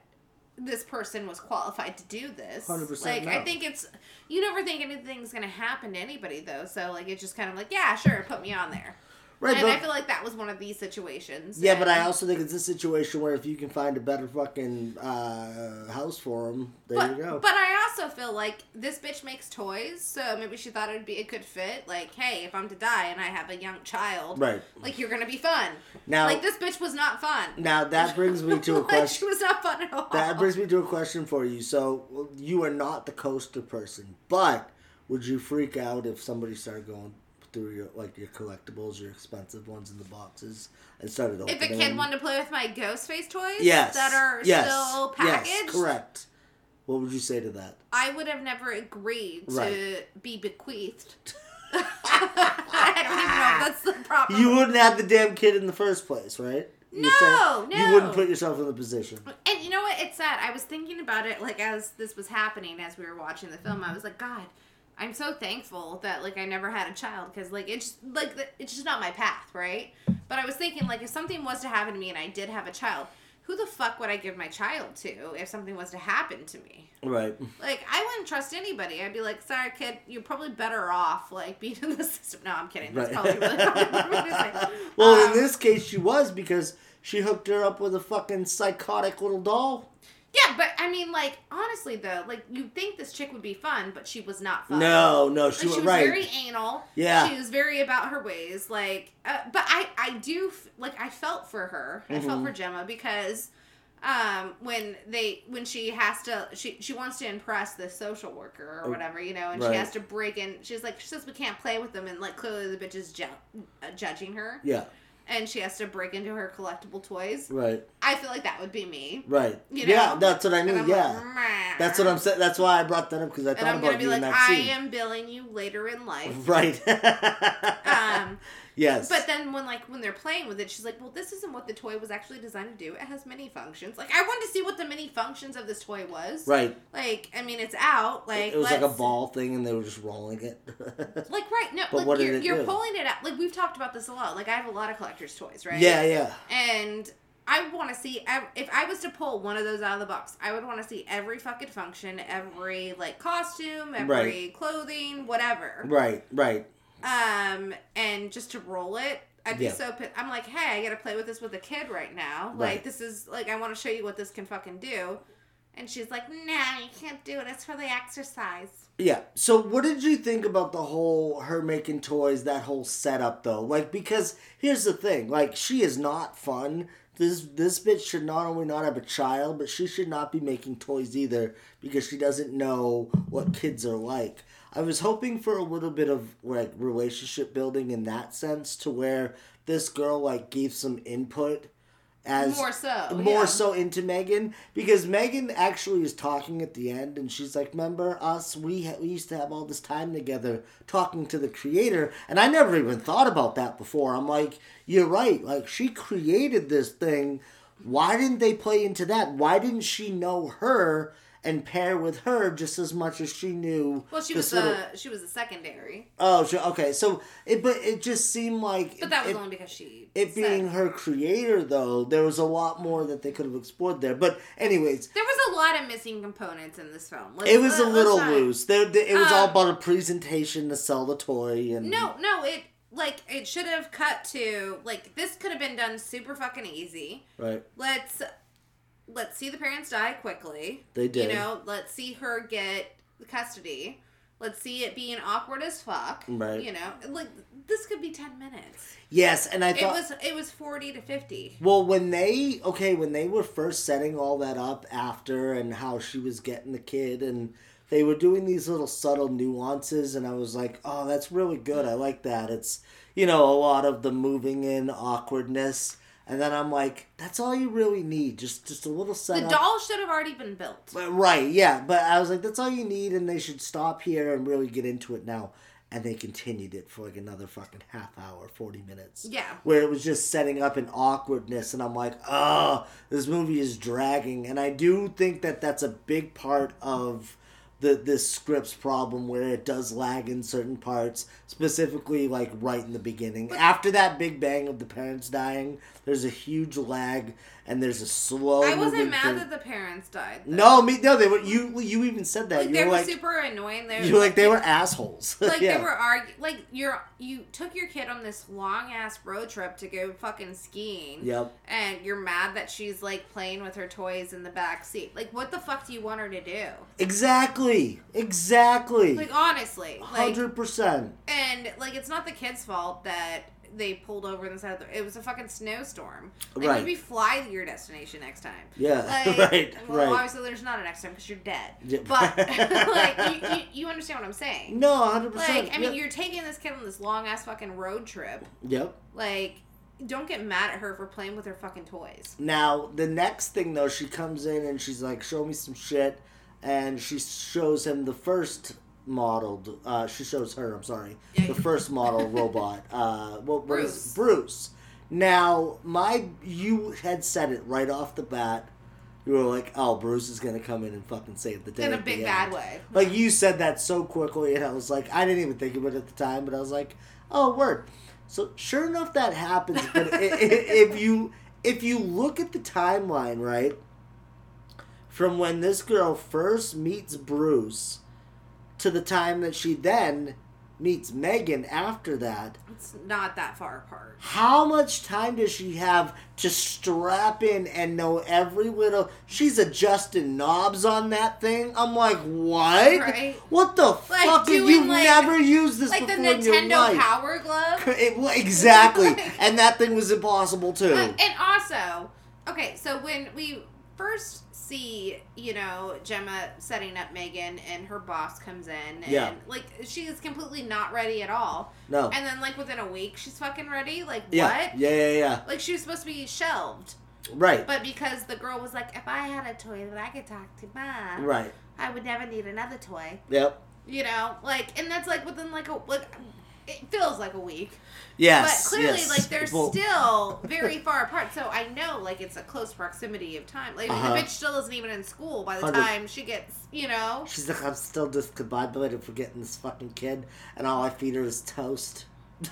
this person was qualified to do this. 100% Like no. I think it's you never think anything's gonna happen to anybody though, so like it's just kind of like yeah, sure, put me on there. Right, and but- I feel like that was one of these situations. Yeah, but I also think it's a situation where if you can find a better fucking uh, house for him, there But, you go. but I also feel like this bitch makes toys, so maybe she thought it'd be a good fit. Like, hey, if I'm to die and I have a young child, Right. Like you're gonna be fun. Now- like this bitch was not fun. now that brings me to a like question. she was not fun at all. That brings me to a question for you. So you are not the coaster person, but would you freak out if somebody started going through your like your collectibles, your expensive ones in the boxes, and started opening. If a kid wanted to play with my ghost face toys yes, that are yes, still packaged, yes, correct. What would you say to that? I would have never agreed to Right. be bequeathed. I don't even know if that's the problem. You wouldn't have the damn kid in the first place, right? You're No, You wouldn't put yourself in the position. And you know what? It's sad. I was thinking about it like as this was happening, as we were watching the film. I was like, God, I'm so thankful that like I never had a child because like it's like it's just not my path, right? But I was thinking like if something was to happen to me and I did have a child, who the fuck would I give my child to if something was to happen to me? Right. Like I wouldn't trust anybody. I'd be like, sorry, kid, you're probably better off like being in the system. No, I'm kidding. That's Right. probably really not for me. Well, Um, in this case, she was because she hooked her up with a fucking psychotic little doll. Yeah, but I mean, like honestly though, like you'd think this chick would be fun, but she was not fun. No, no, she Like, was was right. very anal. Yeah. she was very about her ways. Like, uh, but I, I do like I felt for her. I felt Mhm. for Gemma because, um, when they when she has to she she wants to impress the social worker or Oh, whatever you know, and right. she has to break in. She's like she says we can't play with them, and like clearly the bitch is ju- uh, judging her. Yeah. And she has to break into her collectible toys. Right. I feel like that would be me. Right. You know? Yeah, that's what I And mean. Yeah. like, That's what I'm saying. That's why I brought that up because I and thought I'm about gonna be you in like, that I scene. am billing you later in life. Right. um, yes. but then when like when they're playing with it, she's like, "Well, this isn't what the toy was actually designed to do. It has many functions. Like, I wanted to see what the many functions of this toy was. Right. Like, I mean, it's out. Like, it was like a ball thing, and they were just rolling it. Like, right? No, But like what did you're, you're pulling it out. Like we've talked about this a lot. Like I have a lot of collectors' toys, right? Yeah, yeah. And I want to see if I was to pull one of those out of the box, I would want to see every fucking function, every like costume, every Right. clothing, whatever. right. Right. Um and just to roll it i'd be Yeah. so pissed. i'm like hey i gotta play with this with a kid right now Right. like this is like i want to show you what this can fucking do and she's like nah you can't do it it's for the exercise Yeah. So, what did you think about the whole her making toys, that whole setup though? Like, because here's the thing: like, she is not fun. This this bitch should not only not have a child, but she should not be making toys either because she doesn't know what kids are like. I was hoping for a little bit of like relationship building in that sense, to where this girl like gave some input as More so, more yeah. so into Megan because Megan actually is talking at the end and she's like, "Remember us? We ha- we used to have all this time together talking to the creator." And I never even thought about that before. I'm like, "You're right. Like she created this thing. Why didn't they play into that? Why didn't she know her and pair with her just as much as she knew. Well, she was little- the she was the secondary, Oh, she, okay. So it, but it just seemed like but that was it, only because she. it said- being her creator, though, there was a lot more that they could have explored there. But anyways, There was a lot of missing components in this film. Let's- it was a little loose. There, it was Uh, all about a presentation to sell the toy, and No, no, it like it should have cut to like this could have been done super fucking easy. right. Let's let's see the parents die quickly. They did. You know, let's see her get the custody. Let's see it being awkward as fuck. Right. You know, like this could be ten minutes. Yes, and I it thought was it was forty to fifty. Well, when they okay, when they were first setting all that up after and how she was getting the kid and they were doing these little subtle nuances and I was like, "Oh, that's really good. I like that." It's, you know, a lot of the moving in awkwardness. And then I'm like, that's all you really need. Just just a little setup. The doll should have already been built. But- Right, yeah, but I was like, that's all you need, and they should stop here and really get into it now. And they continued it for like another fucking half hour, 40 minutes. Yeah. Where it was just setting up an awkwardness, and I'm like, oh, this movie is dragging. And I do think that that's a big part of the this script's problem where it does lag in certain parts, specifically like right in the beginning. After that big bang of the parents dying, there's a huge lag, and there's a slow. I wasn't mad through- that the parents died. though. no, me no. They were you. You even said that. Like you they were were like super annoying. They you were like they were assholes. like yeah. they were argu- like you're you took your kid on this long ass road trip to go fucking skiing. Yep. And you're mad that she's like playing with her toys in the back seat. Like what the fuck do you want her to do? Exactly. Exactly. Like honestly, like Hundred percent. and like it's not the kid's fault that they pulled over on the side of the it was a fucking snowstorm. Like Right. maybe fly to your destination next time. Yeah, Like, right, Well, right. obviously there's not a next time because you're dead. Yeah. But like you, you, you understand what I'm saying? No, hundred percent. Like, I mean, you're taking this kid on this long ass fucking road trip. Yep. Like, don't get mad at her for playing with her fucking toys. Now the next thing though, she comes in and she's like, "Show me some shit," and she shows him the first modeled. Uh, she shows her. I'm sorry, the first model robot. Uh, what, what is Bruce. Bruce? Now my you had said it right off the bat. You were like, "Oh, Bruce is gonna come in and fucking save the day." In a big end." bad way. Like you said that so quickly, and I was like, I didn't even think of it at the time, but I was like, oh, word. So sure enough, that happens. But i- i- if you if you look at the timeline, right, from when this girl first meets Bruce to the time that she then meets Megan after that, It's not that far apart. how much time does she have to strap in and know every little? She's adjusting knobs on that thing. I'm like, what? Right. What the Like fuck? doing, You've like- never used this Like the before in your Nintendo life. Power Glove. It- exactly, and that thing was impossible too. Uh, and also, okay, so when we first see, you know, Gemma setting up Megan and her boss comes in and Yeah. like she is completely not ready at all. No. And then like within a week she's fucking ready. Like yeah, what? yeah, yeah, yeah. Like she was supposed to be shelved. Right, But because the girl was like, if I had a toy that I could talk to mom, right. I would never need another toy. Yep. You know, like, and that's like within like a like, it feels like a week. Yes. But clearly, yes. like, they're Well, still very far apart. So I know, like, it's a close proximity of time. Like, Uh-huh. the bitch still isn't even in school by the time she gets, you know. She's like, I'm still discombobulated for getting this fucking kid, and all I feed her is toast.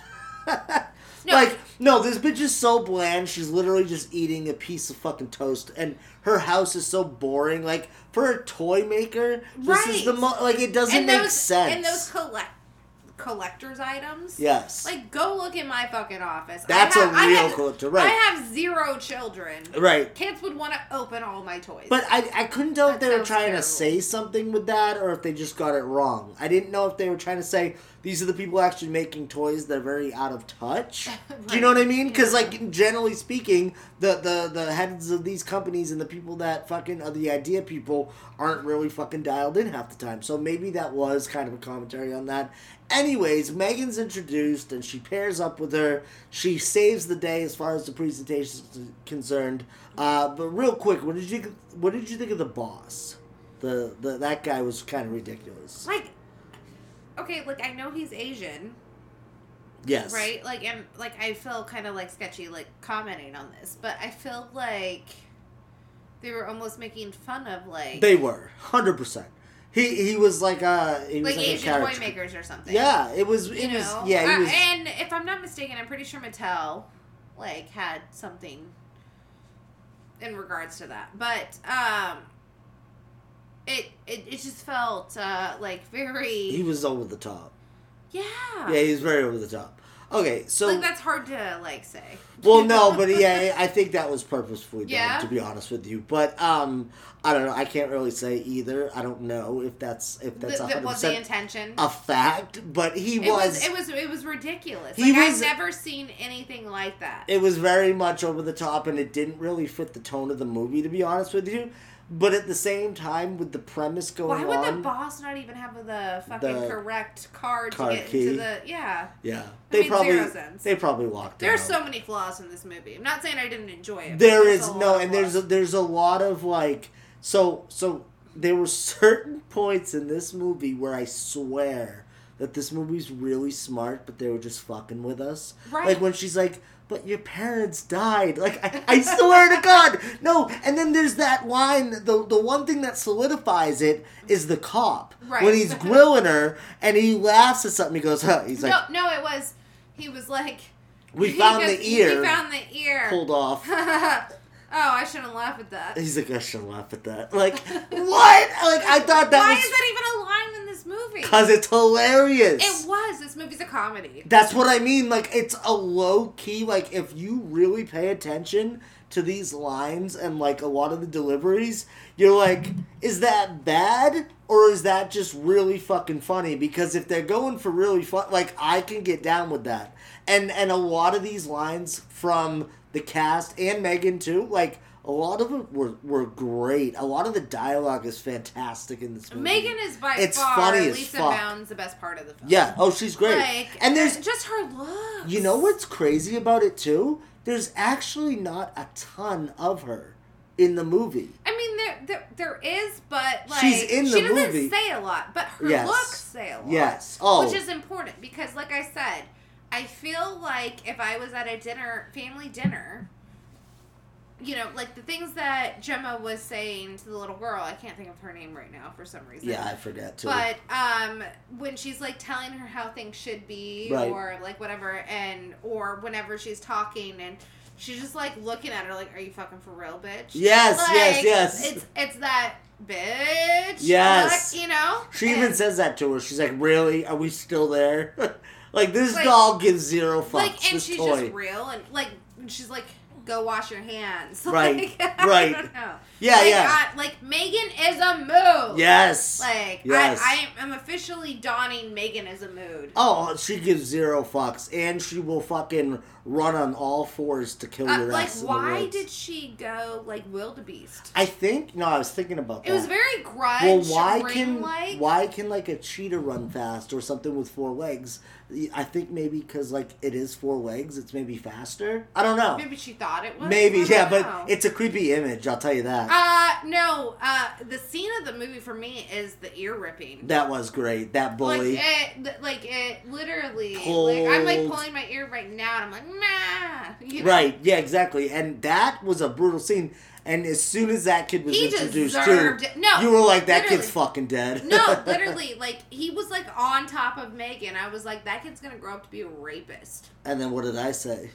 No, like, no, this bitch is so bland. She's literally just eating a piece of fucking toast, and her house is so boring. Like, for a toy maker, this is the Right. mo- like it doesn't and make those, sense. And those collect collector's items. Yes. Like, go look in my fucking office. I That's have- a real have- collector, right. I have zero children. Right. Kids would want to open all my toys. But I, I couldn't tell if they were trying terrible. to say something with that or if they just got it wrong. I didn't know if they were trying to say these are the people actually making toys that are very out of touch. Do you know what I mean? Because like generally speaking, the, the the heads of these companies and the people that fucking are the idea people aren't really fucking dialed in half the time. So maybe that was kind of a commentary on that. Anyways, Megan's introduced and she pairs up with her. She saves the day as far as the presentation is concerned. Uh, but real quick, what did you what did you think of the boss? The, the that guy was kind of ridiculous. like, okay, like I know he's Asian, Yes. right? Like, and like I feel kind of like sketchy, like commenting on this, but I feel like they were almost making fun of like They were hundred percent. He he was like a he was like like, a Asian toy makers or something. Yeah, it was. It You was. know? Yeah, he Uh, was. and if I'm not mistaken, I'm pretty sure Mattel like had something in regards to that. But um it it, it just felt uh like very he was over the top. Yeah. Yeah, he was very over the top. Okay, so like that's hard to like say. well, no, but yeah, I think that was purposefully done. Yeah? To be honest with you, but um, I don't know. I can't really say either. I don't know if that's if that's Th- that hundred was the intention. a fact. But he it was. was it was it was ridiculous. He like was- I've never seen anything like that. it was very much over the top, and it didn't really fit the tone of the movie. To be honest with you, but at the same time, with the premise going Why would on, the boss not even have the fucking The correct card, card to get key. into the yeah? yeah, I they mean, probably zero sense. they probably walked. There's out. so many flaws in this movie. I'm not saying I didn't enjoy it. there's no, and there's a, there's a lot of like so so there were certain points in this movie where I swear that this movie's really smart, but they were just fucking with us. Right. Like when she's like, "But your parents died." Like I, I swear to God, no. And then there's that line. The the one thing that solidifies it is the cop Right. when he's grilling her and he laughs at something. He goes, huh. He's like, no, no, it was. He was like. "We found goes- the ear We found the ear. pulled off." oh, I shouldn't laugh at that. He's like, I shouldn't laugh at that. Like, what? Like, I thought that Why was is that even a line in this movie? because it's hilarious. It was. This movie's a comedy. That's what I mean. Like, it's a low key. Like, if you really pay attention to these lines and like a lot of the deliveries, you're like, is that bad or is that just really fucking funny? Because if they're going for really fun, like, I can get down with that. And and a lot of these lines from the cast and Megan too, like. A lot of them were, were great. A lot of the dialogue is fantastic in this movie. Megan is by It's far funny Lisa fuck. Bounds the best part of the film. Yeah. Oh, she's great. Like, and there's just her look. you know what's crazy about it too? There's actually not a ton of her in the movie. I mean, there, there, there is, but like She's in the she doesn't movie. say a lot, but her Yes. looks say a lot. Yes. Oh. which is important because, like I said, I feel like if I was at a dinner, family dinner, you know, like the things that Gemma was saying to the little girl. I can't think of her name right now for some reason. Yeah, I forget too. But um, when she's like telling her how things should be, Right. or like whatever, and or whenever she's talking and she's just like looking at her like, "Are you fucking for real, bitch?" Yes, yes, Like, yes. It's it's that bitch. Yes. look, you know. she even says that to her. She's like, "Really? Are we still there?" like this Like- doll gives zero fucks. like, and she's toy. just real, and like she's like, "Go wash your hands." Right, Like, I right. Know. Yeah, like, yeah. I- like Megan is a mood. Yes. Like Yes. I, I am officially donning Megan as a mood. Oh, she gives zero fucks, and she will fucking run on all fours to kill Uh, your like, ass. the why did she go like wildebeest? I think no, I was thinking about that. It was very grudge. Well, why can like why can like a cheetah run fast or something with four legs? I think maybe because like it is four legs, it's maybe faster. I don't know. maybe she thought it was. Maybe yeah, don't but it's a creepy image. I'll tell you that. Uh no. Uh, the scene of the movie for me is the ear ripping. that was great. That bully. Like it, like it, literally. Like I'm like pulling my ear right now, and I'm like, nah. You know? Right. Yeah. Exactly. And that was a brutal scene. And as soon as that kid was He introduced too. No, you were like, "That kid's fucking dead." No, literally, like he was like on top of Megan. I was like, that kid's gonna grow up to be a rapist. and then what did I say?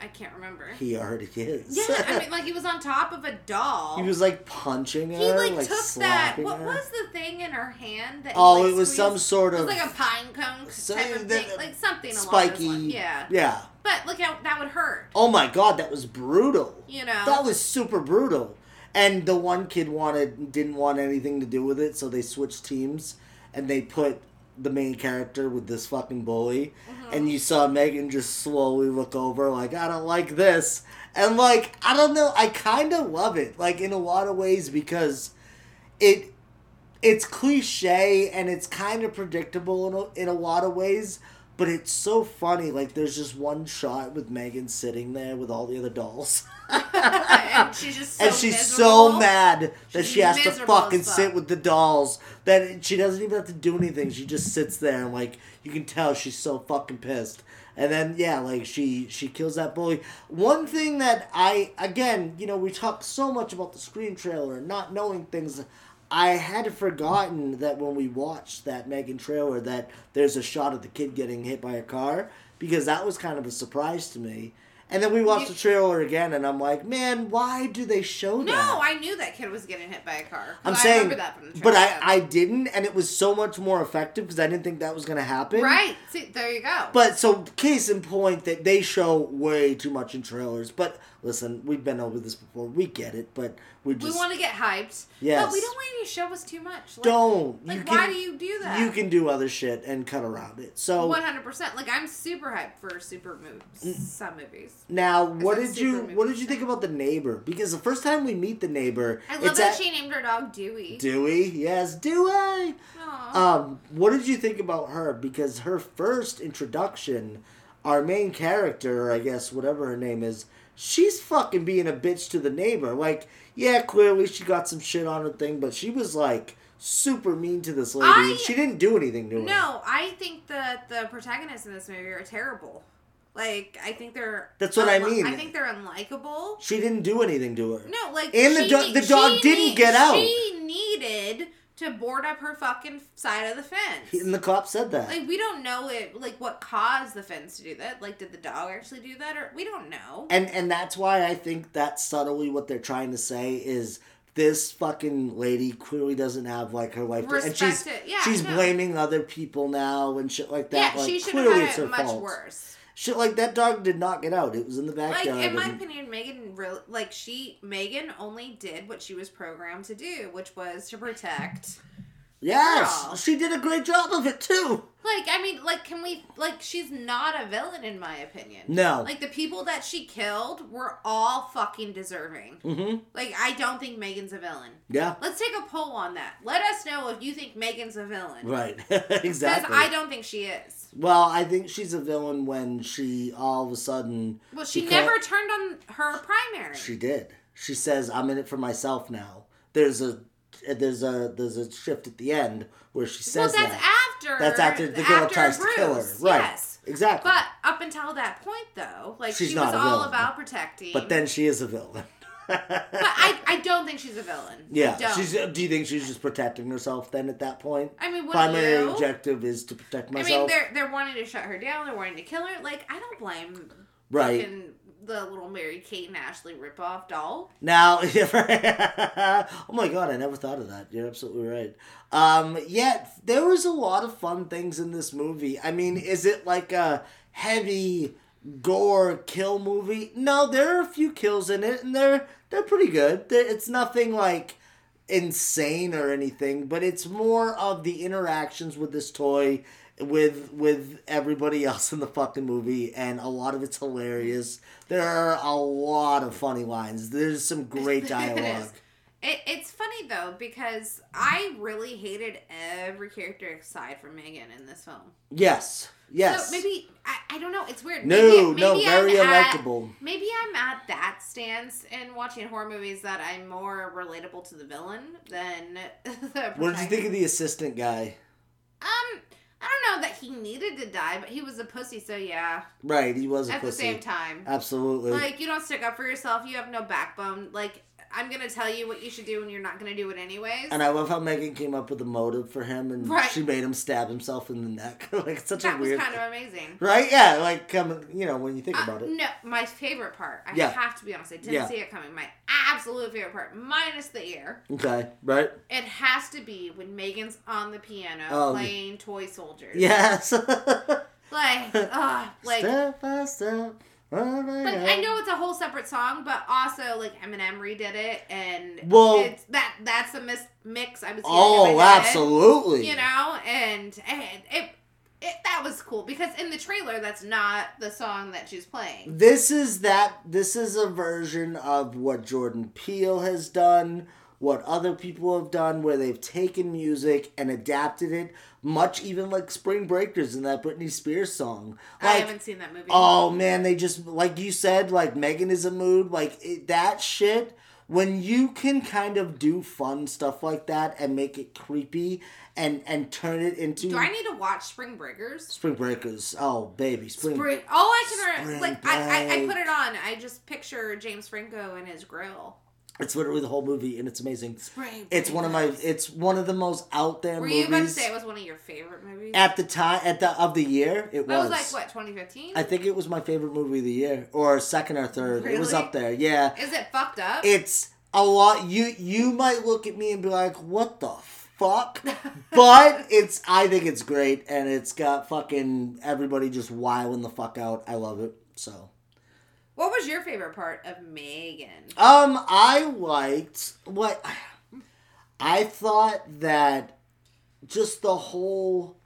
I can't remember. He already is. yeah, I mean, like he was on top of a doll. he was like punching her, He like, like, took that. What her. was the thing in her hand? That he, Oh, like, it was some squeezed? sort It of was like a pine cone type of thing, like something along spiky. Yeah. Yeah. But look how that would hurt. Oh my god, that was brutal. You know. That was super brutal. And the one kid wanted didn't want anything to do with it, so they switched teams and they put the main character with this fucking bully. And you saw Megan just slowly look over like, I don't like this. And like, I don't know, I kind of love it like in a lot of ways because it it's cliche and it's kind of predictable in a, in a lot of ways, but it's so funny. Like, there's just one shot with Megan sitting there with all the other dolls. and she's just so and she's miserable. so mad that She's she has to fucking fuck. sit with the dolls that she doesn't even have to do anything. She just sits there and like you can tell she's so fucking pissed. And then yeah, like she she kills that bully. One thing that I again, you know, we talk so much about the Scream trailer and not knowing things. I had forgotten that when we watched that Megan trailer that there's a shot of the kid getting hit by a car because that was kind of a surprise to me. And then we watched the trailer again, and I'm like, man, why do they show No, that? No, I knew that kid was getting hit by a car. I'm I saying, remember that from the but. I, I didn't, and it was so much more effective because I didn't think that was going to happen. right. See, there you go. But so, case in point, that they show way too much in trailers. But listen, we've been over this before. We get it, but we just we want to get hyped. Yes. But we don't want you to show us too much. Like, don't. Like, you why can, do you do that? You can do other shit and cut around it. So One hundred percent. Like I'm super hyped for super movies. Some movies. now, what did you what did you think about the neighbor? Because the first time we meet the neighbor, I love it's that at she named her dog Dewey. Dewey. Yes, Dewey. Aw. Um, what did you think about her? Because her first introduction, our main character, I guess, whatever her name is, she's fucking being a bitch to the neighbor. Like, yeah, clearly she got some shit on her thing, but she was like super mean to this lady. I- and she didn't do anything to her. No, I think that the protagonists in this movie are terrible. Like I think they're. That's what I mean. I think they're unlikable. She didn't do anything to her. No, like And the do- the dog didn't need- get out. She needed to board up her fucking side of the fence. And the cop said that. Like we don't know it. Like what caused the fence to do that? Like did the dog actually do that, or we don't know. And and that's why I think that's subtly what they're trying to say is this fucking lady clearly doesn't have like her life, and Respect she's it. Yeah, she's no. blaming other people now and shit like that. yeah, like, she should have it's had it much fault. worse. Shit like that dog did not get out. It was in the backyard. Like in my and- opinion, Megan really like she Megan only did what she was programmed to do, which was to protect. Yes, Girl. she did a great job of it too. Like I mean, like can we like she's not a villain in my opinion. No. Like the people that she killed were all fucking deserving. Mm-hmm. Like I don't think Megan's a villain. Yeah. Let's take a poll on that. Let us know if you think Megan's a villain. Right. Exactly. Because. I don't think she is. Well, I think she's a villain when she all of a sudden. Well, she because- never turned on her primary. She did. She says, "I'm in it for myself now." There's a there's a there's a shift at the end where she well, says that's that. after. That's after the girl after tries to kill her. Right. Yes. Exactly. But up until that point, though, like She's she not was all villain. about protecting. But then she is a villain. but I, I don't think she's a villain. Yeah. She's. Do you think she's just protecting herself then at that point? I mean, primary you? objective is to protect myself. I mean, they're they're wanting to shut her down. They're wanting to kill her. Like I don't blame Right. The little Mary Kate and Ashley ripoff doll. Now, oh my god, I never thought of that. You're absolutely right. Um, yeah, there was a lot of fun things in this movie. I mean, is it like a heavy gore kill movie? No, there are a few kills in it, and they're they're pretty good. It's nothing like insane or anything, but it's more of the interactions with this toy with with everybody else in the fucking movie and a lot of it's hilarious. There are a lot of funny lines. There's some great dialogue. It, it's funny though because I really hated every character aside from Megan in this film. Yes. Yes. So maybe I, I don't know. It's weird. No, maybe, no, maybe very I'm at- unlikable. maybe I'm at that stance in watching horror movies that I'm more relatable to the villain than the. What did you think of the assistant guy? Um, I don't know that he needed to die, but he was a pussy, so yeah. Right, he was a At the same time, Absolutely. like you don't stick up for yourself. You have no backbone. Like I'm gonna tell you what you should do, and you're not gonna do it anyways. and I love how Megan came up with a motive for him, and Right. she made him stab himself in the neck. like such that a was weird, kind of amazing. right? Yeah, like coming, you know, when you think Uh, about it. No, my favorite part. I Yeah. have to be honest. I didn't Yeah. see it coming. My absolute favorite part, minus the ear. Okay, right? It has to be when Megan's on the piano Oh. playing Toy Soldiers. Yes. Like, ugh, like. step by step. Like I know it's a whole separate song, but also like Eminem redid it, and Well- it's that that's the mis- mix I was. Oh, my head, absolutely. You know, and, and it, it that was cool because in the trailer that's not the song that she's playing. This is that. This is a version of what Jordan Peele has done what other people have done where they've taken music and adapted it, much even like Spring Breakers in that Britney Spears song. I haven't seen that movie. Oh man, they just like you said, like Megan is a mood, like it, that shit. When you can kind of do fun stuff like that and make it creepy and and turn it into Do I need to watch Spring Breakers? Spring Breakers. Oh baby, spring. Spring. oh I can like I, I, I put it on. I just picture James Franco and his grill. It's literally the whole movie, and it's amazing. Spring It's one of my. It's one of the most out there Were movies. you about to say it was one of your favorite movies? at the time at the of the year? It was. was like what 2015. I think it was my favorite movie of the year, or second or third. It was up there. Yeah. Is it fucked up? it's a lot you you might look at me and be like what the fuck but it's i think it's great and it's got fucking everybody just wilding the fuck out i love it so what was your favorite part of Megan? um i liked what i thought that just the whole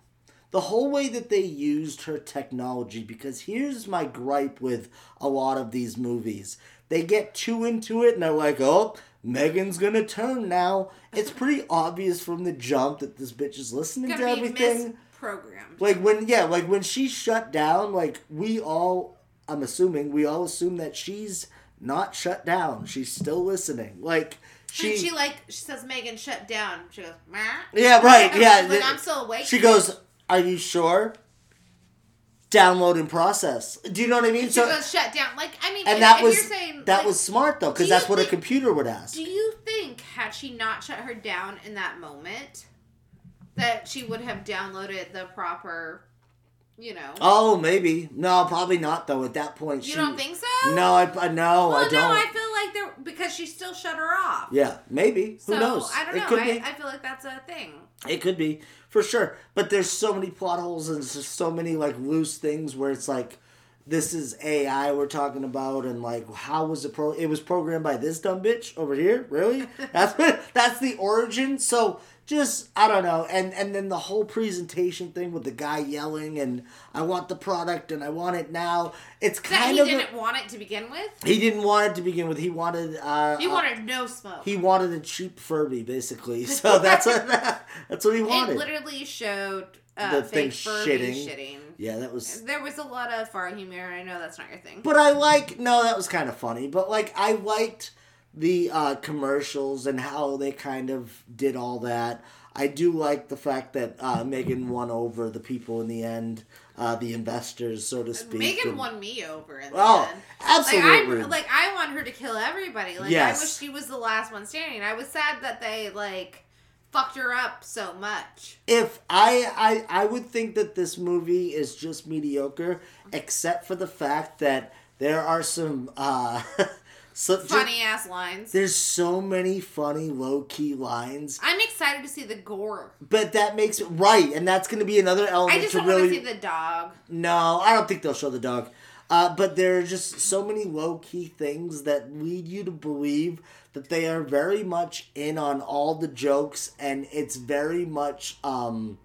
the whole way that they used her technology because here's my gripe with a lot of these movies they get too into it and they're like oh megan's gonna turn now it's pretty obvious from the jump that this bitch is listening to everything misprogrammed. like when yeah like when she shut down like we all i'm assuming we all assume that she's not shut down she's still listening like She, she she like she says Megan shut down. She goes, Meh. yeah right yeah Like, I'm still awake. she goes are you sure download and process do you know what i mean She so goes shut down. Like I mean, and if, that if was you're saying that like, was smart though because that's what a computer would ask Do you think had she not shut her down in that moment, that she would have downloaded the proper, you know? oh maybe no probably not though at that point you she don't think so? no i, I no Well, i don't no, I feel like there because she still shut her off. yeah maybe who so knows I don't it know. could I, be I feel like that's a thing. It could be for sure, but there's so many plot holes and just so many like loose things where it's like, this is AI we're talking about, and like how was it pro? It was programmed by this dumb bitch over here. Really? That's that's the origin. So just I don't know, and and then the whole presentation thing with the guy yelling and I want the product and I want it now. It's kind he of a- didn't want it to begin with. he didn't want it to begin with. He wanted uh, He uh, wanted no smoke. he wanted a cheap Furby basically. So that's what that's what he wanted. It literally showed uh, The thing Furby shitting. shitting. Yeah, that was There was a lot of far humor. I know that's not your thing. But I like no, that was kind of funny. But like I liked the uh, commercials and how they kind of did all that. I do like the fact that uh, Megan won over the people in the end, uh, the investors, so to speak. Megan and- won me over in the Oh, end. absolutely. Like I, like I want her to kill everybody. Like Yes. I wish she was the last one standing. I was sad that they like fucked her up so much. if I, I I would think that this movie is just mediocre, except for the fact that there are some uh, so, Funny ass lines. There's so many funny low key lines. I'm excited to see the gore. But that makes it right, and that's going to be another element I just to don't really. want to see the dog. No, I don't think they'll show the dog. Uh, but there are just so many low key things that lead you to believe that they are very much in on all the jokes, and it's very much. Um,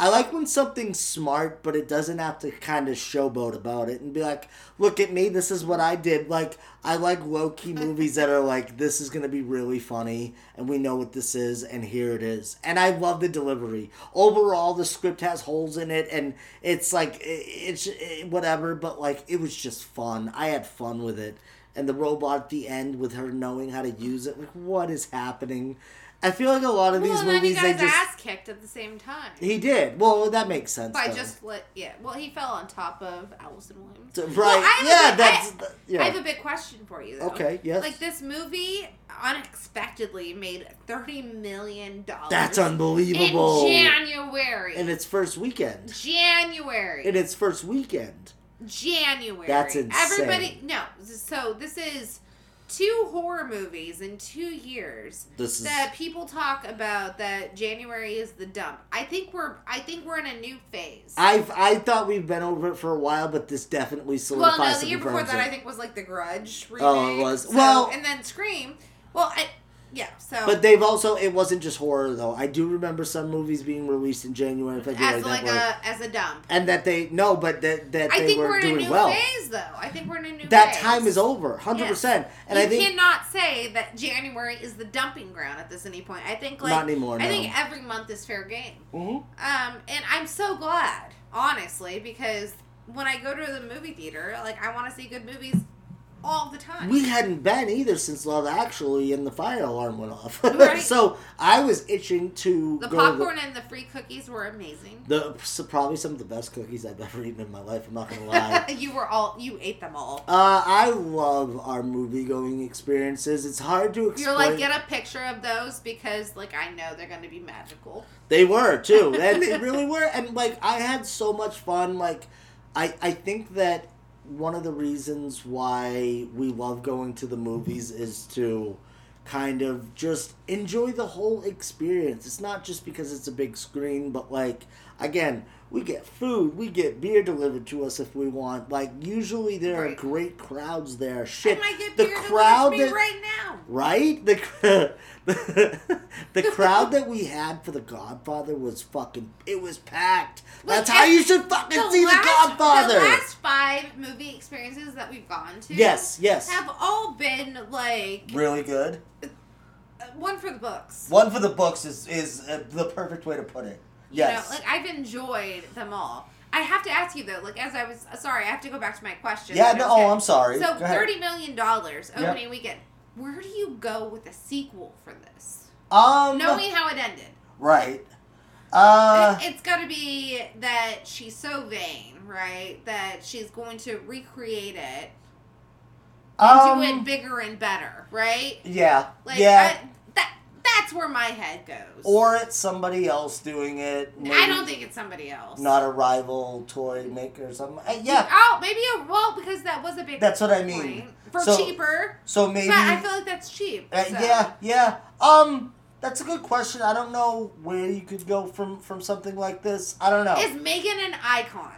I like when something's smart, but it doesn't have to kind of showboat about it and be like, "Look at me, this is what I did." Like I like low key movies that are like, "This is gonna be really funny, and we know what this is, and here it is." And I love the delivery. Overall, the script has holes in it, and it's like it's whatever, but like it was just fun. I had fun with it, and the robot at the end with her knowing how to use it. Like, what is happening? I feel like a lot of Well, these and then he movies got they his just ass kicked at the same time. he did. Well, that makes sense. By though. just let yeah. Well, he fell on top of Allison Williams. So- Well, right. I have a yeah, big- that's I, yeah. I have a big question for you. Though. Okay, yes. Like this movie unexpectedly made thirty million dollars. That's unbelievable. In January. in its first weekend. January. In its first weekend. January. That's insane. Everybody, no. So this is two horror movies in two years This is- people talk about that January is the dump. I think we're I think we're in a new phase. I've I thought we've been over it for a while, but this definitely solidifies well, no, the year before that it. I think was like the Grudge remake. Oh, it was. So- Well- and then Scream. Well, I, Yeah. So. But they've also it wasn't just horror though. I do remember some movies being released in January February as like were a as a dump. and that they no, but that that I they think were we're in a doing new well. phase, though. I think we're in a new That phase. time is over, hundred percent. And you I think cannot say that January is the dumping ground at this any point. I think like Not anymore, I no. think every month is fair game. Mhm. Um, and I'm so glad, honestly, because when I go to the movie theater, like I want to see good movies all the time. we hadn't been either since Love Actually and the fire alarm went off. Right. so I was itching to the popcorn To and the free cookies were amazing. the, the so probably some of the best cookies I've ever eaten in my life. I'm not gonna lie. you were all you ate them all. Uh, I love our movie going experiences. It's hard to explain. You're like get a picture of those because like I know they're going to be magical. They were too, and they really were. And like I had so much fun. Like I I think that one of the reasons why we love going to the movies is to kind of just enjoy the whole experience. It's not just because it's a big screen, but like again, we get food, we get beer delivered to us if we want. Like usually there are great crowds there. Shit, I might get the beer crowd that right now. right? The the, the crowd that we had for The Godfather was fucking. It was packed. That's how you should fucking see The Godfather. The last five movie experiences that we've gone to, Yes, yes. have all been like really good. uh, one for the books. One for the books is is uh, the perfect way to put it. Yes. You know, like I've enjoyed them all. I have to ask you though, like as I was sorry, I have to go back to my question. Yeah, no, oh, I'm sorry. So thirty million dollars Yep. opening weekend. Where do you go with a sequel for this? um. Knowing how it ended. Right. Uh. It, it's got to be that she's so vain, right? That she's going to recreate it and Um, do it bigger and better, right? Yeah. Like yeah. I, that's where my head goes. or it's somebody else doing it. I don't think it's somebody else. Not a rival toy maker or something. Uh, yeah. Oh, maybe a well because that was a big. That's what I mean. point. For So- cheaper. so maybe- But I feel like that's cheap. Uh, so. Yeah, yeah. Um, that's a good question. I don't know where you could go from from something like this. I don't know. Is Megan an icon?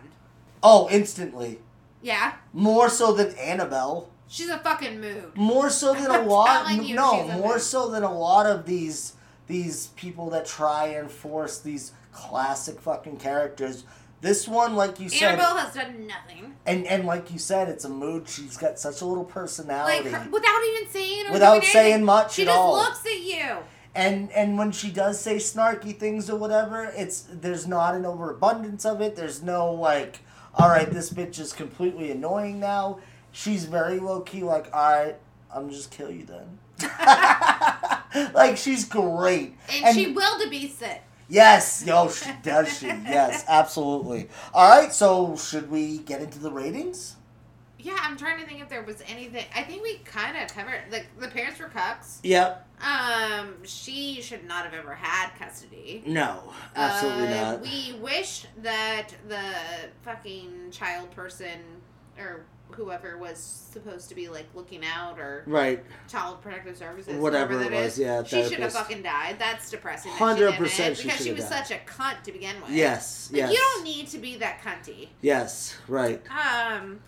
oh, instantly. Yeah. More so than Annabelle. She's a fucking mood. More so than a lot. you, no, more mood. so than a lot of these these people that try and force these classic fucking characters. This one, like you said, Annabelle has done nothing. and and like you said, it's a mood. She's got such a little personality. Like her, without even saying or Without doing anything, saying much She at just looks at you. and and when she does say snarky things or whatever it's there's not an overabundance of it there's no like all right this bitch is completely annoying now she's very low-key like all right i'm just kill you then like she's great And, she will to be sick. yes yo she does she yes absolutely all right so should we get into the ratings Yeah, I'm trying to think if there was anything. I think we kind of covered. Like the parents were cucks. yep Um, she should not have ever had custody. no absolutely Uh, not We wish that the fucking child person or whoever was supposed to be like looking out or Right. child protective services Whatever whatever it was, is. yeah, she should have fucking died that's depressing 100% didn't, she because she should was have such a cunt to begin with Yes, like, yes. you don't need to be that cunty yes right um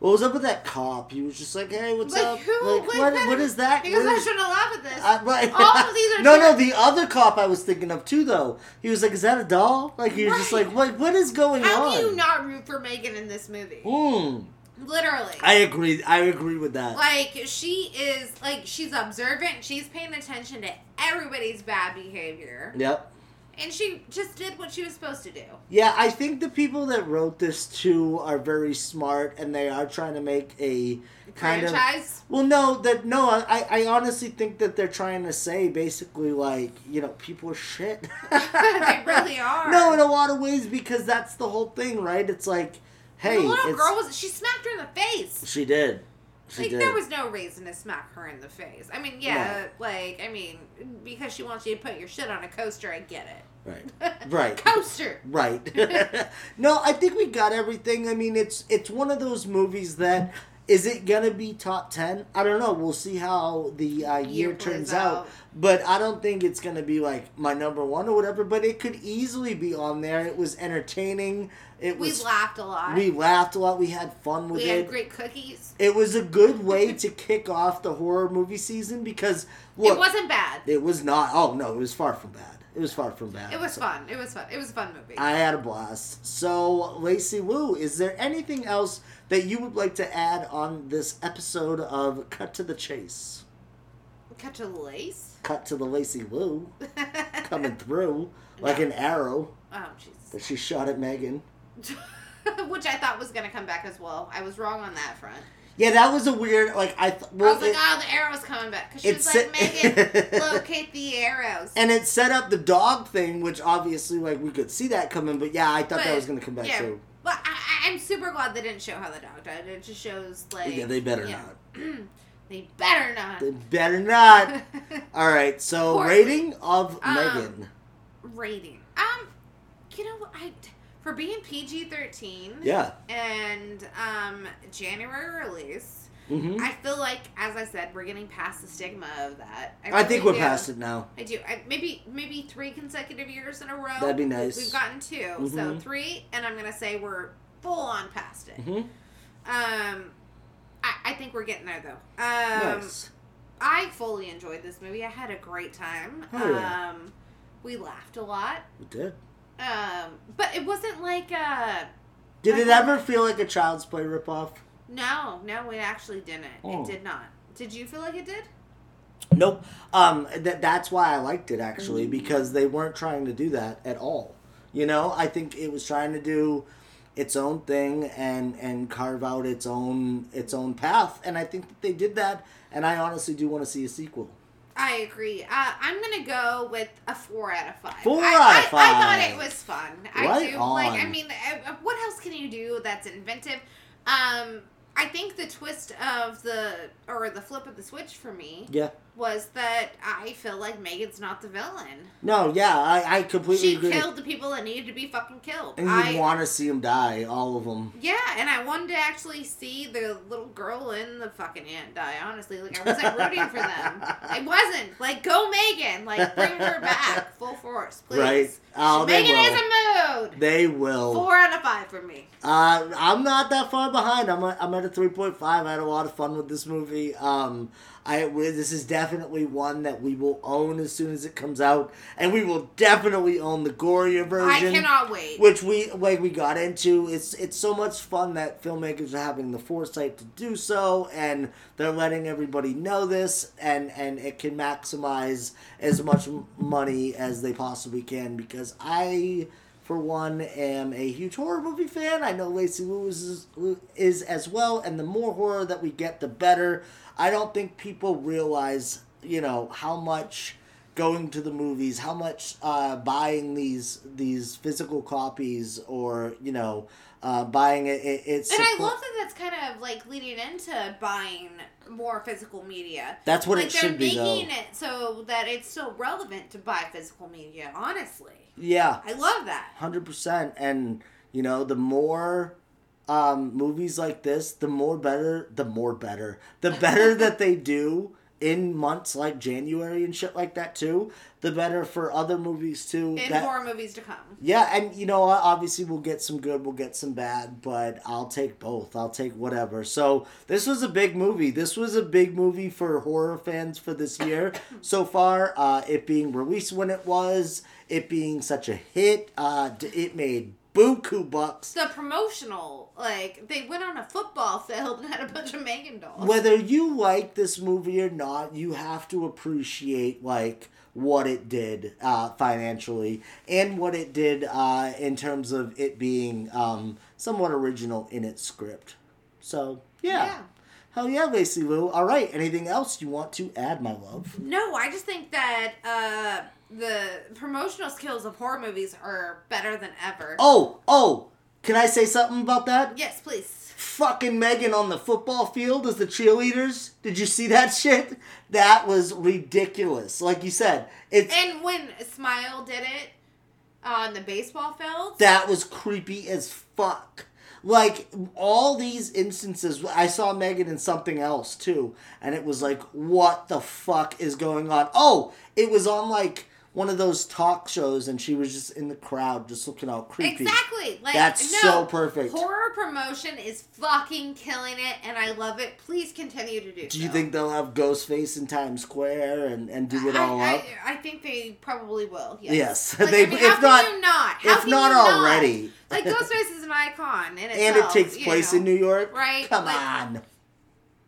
What was up with that cop? He was just like, "Hey, what's like up? who Like, like, what, what is that? because What I shouldn't have laughed at this Uh, right. all of these are no, no. The other cop I was thinking of too, though. He was like, "Is that a doll?" Like he was just like, "What? What is going how on?" do you not root for Megan in this movie Hmm. Literally I agree. I agree with that. Like she is like she's observant, she's paying attention to everybody's bad behavior. Yep. And she just did what she was supposed to do. Yeah, I think the people that wrote this too are very smart, and they are trying to make a kind Franchise? of. Well, no, that no, I, I honestly think that they're trying to say basically like you know people are shit. they really are. No, in a lot of ways because that's the whole thing, right? It's like, hey, the little girl was she smacked her in the face. she did, she like did. there was no reason to smack her in the face. I mean, yeah, like I mean, because she wants you to put your shit on a coaster, I get it. Right. Right. Coaster. Right. no, I think we got everything. I mean, it's it's one of those movies that is it gonna be top ten? I don't know. We'll see how the uh, year, Year turns out. out. But I don't think it's gonna be like my number one or whatever. But it could easily be on there. It was entertaining. It we was laughed a lot. we laughed a lot. We had fun with We it. We had great cookies. It was a good way to kick off the horror movie season because it wasn't bad. it was not. Oh no, it was far from bad. It was far from bad. It was fun. It was fun. It was a fun movie. I had a blast. So, Lacy Lou, is there anything else that you would like to add on this episode of Cut to the Chase? Cut to the lace. Cut to the Lacy Lou coming through like an arrow Oh, Jesus. that she shot at Megan. Which I thought was gonna come back as well. I was wrong on that front. Yeah, that was a weird. Like I, th- well, I was like, it- oh, the arrow's coming back. Because she was like, Megan, locate the arrows. and it set up the dog thing, which obviously, like, we could see that coming. But yeah, I thought that But, was going to come back yeah, too. I, I'm super glad they didn't show how the dog died. It just shows, like. Yeah, they better you not. they better not. They better not. All right, so rating of Um, Megan. Rating. Um, you know, I. For being PG 13. Yeah. And, um, January release. Mhm. I feel like, as I said, we're getting past the stigma of that. I think we're do. past it now. I do. I, maybe maybe three consecutive years in a row. That'd be nice. We've gotten 2 so Mhm. three, and I'm gonna say we're full on past it. Mhm. Um, I, I think we're getting there though. Um, Nice. I fully enjoyed this movie. I had a great time. Oh, yeah. Um, we laughed a lot. We did. Um, but it wasn't like a. Did it ever feel like a Child's Play ripoff? No, no, it actually didn't. Oh. It did not. Did you feel like it did? Nope. Um, that that's why I liked it actually because they weren't trying to do that at all. You know, I think it was trying to do its own thing and and carve out its own its own path, and I think that they did that. And I honestly do want to see a sequel. I agree. Uh, I'm gonna go with a four out of five. Four I, out I, of I thought it was fun. I Right do. Like, I mean, uh, what else can you do that's inventive? Um, I think the twist of the or the flip of the switch for me Yeah. Was that I feel like Megan's not the villain. No. Yeah. I I completely She agree. killed the people that needed to be fucking killed. and I you want to see them die, all of them. yeah, and I wanted to actually see the little girl and the fucking aunt die. Honestly, like I wasn't rooting for them. I wasn't. Like, go Megan. Like, bring her back full force, please. Right. Oh, they Megan will. is a mood. They will. Four out of five for me. Uh, I'm not that far behind. I'm, a, I'm at a 3.5. I had a lot of fun with this movie. Um, I this is definitely one that we will own as soon as it comes out, and we will definitely own the gorier version. I cannot wait. Which we like we got into. It's it's so much fun that filmmakers are having the foresight to do so, and they're letting everybody know this, and and it can maximize as much money as they possibly can. Because I, for one, am a huge horror movie fan. I know Lacey Lewis is, is as well, and the more horror that we get, the better. I don't think people realize, you know, how much going to the movies, how much uh, buying these these physical copies, or you know, uh, buying it. it it's and I love that that's kind of like leading into buying more physical media. That's what like it they're should be, though. making it so that it's still relevant to buy physical media. Honestly, yeah, I love that. hundred percent. And you know, the more um, movies like this, the more better, the more better, the better that they do in months like January and shit like that too. The better for other movies too. In that- horror movies to come. Yeah, and you know, obviously we'll get some good, we'll get some bad, but I'll take both. I'll take whatever. So this was a big movie. This was a big movie for horror fans for this year so far. Uh, it being released when it was, it being such a hit. Uh, it made buku bucks. The promotional, like they went on a football field and had a bunch of Megan dolls. Whether you like this movie or not, you have to appreciate like what it did uh, financially and what it did uh, in terms of it being um, somewhat original in its script. So yeah. Yeah. Hell yeah, Lacy Lou. All right. Anything else you want to add, my love? No, I just think that uh, the promotional skills of horror movies are better than ever. Oh, oh. Can I say something about that? Yes, please. Fucking Megan on the football field as the cheerleaders. Did you see that shit? That was ridiculous. Like you said, it's And when Smile did it on the baseball field, that was creepy as fuck. Like all these instances, I saw Megan in something else too, and it was like, what the fuck is going on? Oh, it was on like one of those talk shows and she was just in the crowd, just looking all creepy. Exactly. Like That's no, so perfect. Horror promotion is fucking killing it, and I love it. Please continue to do. Do you think they'll have Ghostface in Times Square and, and do it all I, up? I, I think they probably will. Yes. Yes. Like, They- I mean, if not- not? If not you not? Like Ghostface is an icon in itself. and it takes place know, in New York? right? Come Like, on.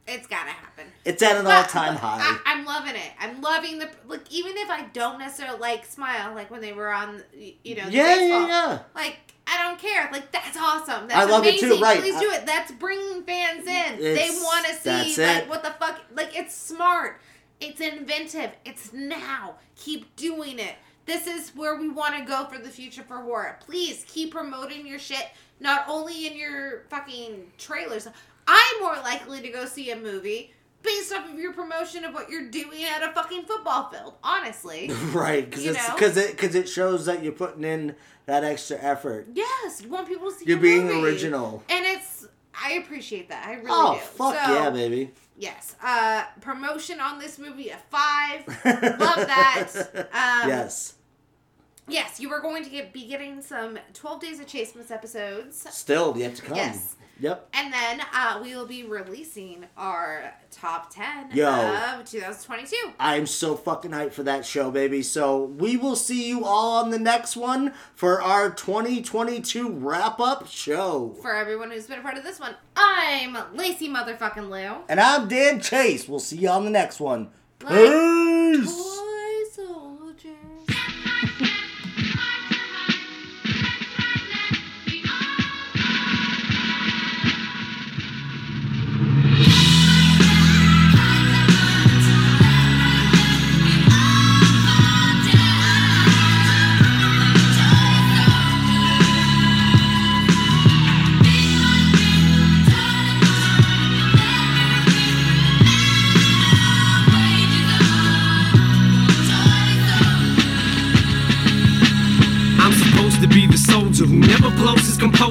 It's gotta happen. It's at an all time high. I, I'm loving it. I'm loving the like. Even if I don't necessarily like Smile, like when they were on, you know, the Yeah, yeah, baseball, yeah. Like I don't care. Like that's awesome. That's I love it amazing. too, right. Please I- do it. That's bringing fans in. they want to see like it. what the fuck. Like it's smart. It's inventive. It's now. Keep doing it. This is where we want to go for the future for horror. Please keep promoting your shit, not only in your fucking trailers. I'm more likely to go see a movie based off of your promotion of what you're doing at a fucking football field. Honestly, right, because because it because it shows that you're putting in that extra effort. yes, you want people to see. You're your being movie. original. and it's. I appreciate that. I really oh do. fuck So, yeah, baby! Yes. Uh, promotion on this movie a five. Love that. Um, yes. Yes, you are going to get be getting some Twelve Days of Chasmas episodes. Still yet to come. Yes. Yep. And then uh, we will be releasing our top 10 Yo. of 2022. I'm so fucking hyped for that show, baby. So we will see you all on the next one for our 2022 wrap up show. For everyone who's been a part of this one, I'm Lacy motherfucking Lou. And I'm Dan Chase. We'll see you on the next one. Peace. Toy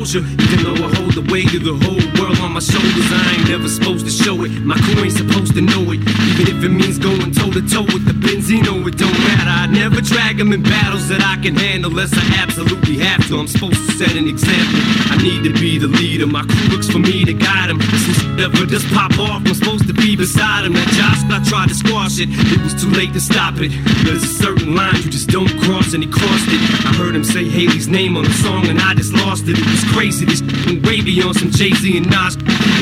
composure. Even though I hold the weight of the whole world my shoulders, I ain't never supposed to show it. My crew ain't supposed to know it. Even if it means going toe to toe with the Benzino, it don't matter. I never drag them in battles that I can handle unless I absolutely have to. I'm supposed to set an example. I need to be the leader. My crew looks for me to guide them. Since ever just pop off, I'm supposed to be beside him. That Josh, I tried to squash it. It was too late to stop it. There's a certain line you just don't cross, and he crossed it. I heard him say Hailie's name on the song, and I just lost it. It was crazy. This way beyond some Jay Z and Nas.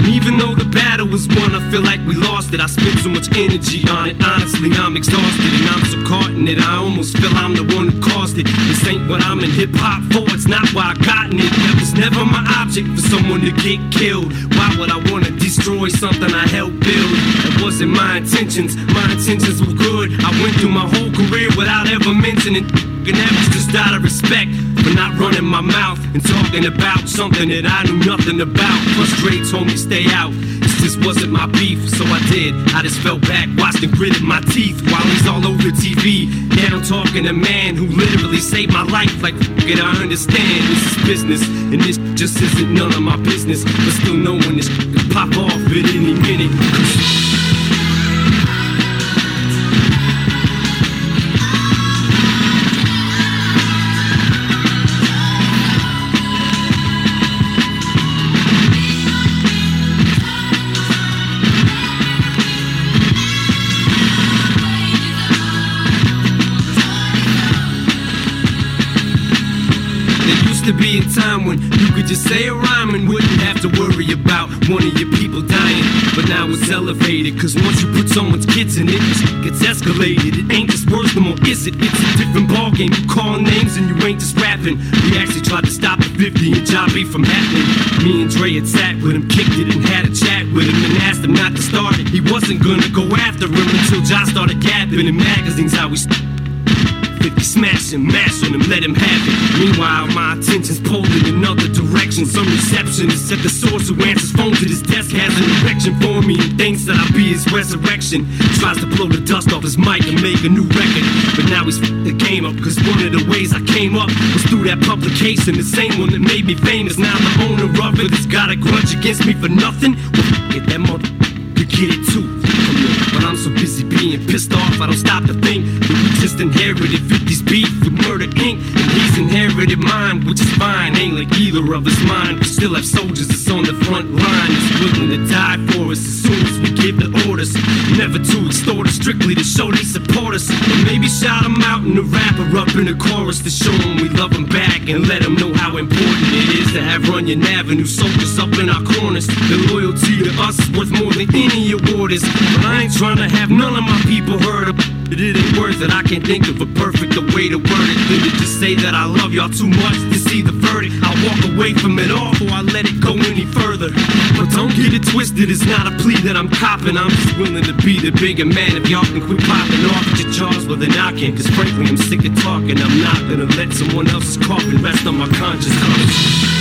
Even though the battle was won, I feel like we lost it. I spent so much energy on it. Honestly, I'm exhausted, and I'm so caught in it. I almost feel I'm the one who caused it. This ain't what I'm in hip hop for. It's not why I gotten it. That was never my object for someone to get killed. Why would I wanna destroy something I helped build? Wasn't my intentions. My intentions were good. I went through my whole career without ever mentioning. And that was just out of respect for not running my mouth and talking about something that I knew nothing about. Told me stay out. This just wasn't my beef, so I did. I just fell back, watched and gritted my teeth while he's all over TV. Now I'm talking to a man who literally saved my life. Like, f it, I understand this is business, and this just isn't none of my business. But still knowing this could pop off at any minute. Be a time when you could just say a rhyme and wouldn't have to worry about one of your people dying. But now it's elevated, cause once you put someone's kids in it, shit gets escalated. It ain't just words no more, is it? It's a different ballgame. You call names and you ain't just rapping. We actually tried to stop the 50 and Job from happening. Me and Dre had sat with him, kicked it, and had a chat with him, and asked him not to start it. He wasn't gonna go after him until Josh started gapping in magazines how we. St- 50 smash him, mash on him, let him have it. Meanwhile, my attention's pulled in another direction. Some receptionist at the source who answers phone to this desk has an erection for me and thinks that I'll be his resurrection. Tries to blow the dust off his mic and make a new record. But now he's the game up, cause one of the ways I came up was through that publication. The same one that made me famous. Now the owner of it has got a grudge against me for nothing. Well, it, that mother. Get it too. But I'm so busy being pissed off, I don't stop to think just inherited 50s beef with Murder Inc. And he's inherited mine, which is fine. Ain't like either of us mine. We still have soldiers that's on the front line, that's willing to die for us as soon as we give the orders. Never to extort us, strictly to show they support us. Or maybe shout them out in the rapper up in the chorus to show them we love them back and let them know how important it is to have Runyon Avenue soldiers up in our corners. The loyalty to us is worth more than any award is. But I ain't trying to have none of my people hurt. But it ain't worth it. I can't think of a perfect way to word it than to just say that I love y'all too much to see the verdict. I walk away from it all before I let it go any further. But don't get it twisted. It's not a plea that I'm copping. I'm just willing to be the bigger man if y'all can quit popping off at your jaws with a knocking. Cause frankly, I'm sick of talking. I'm not gonna let someone else's coffin rest on my conscience.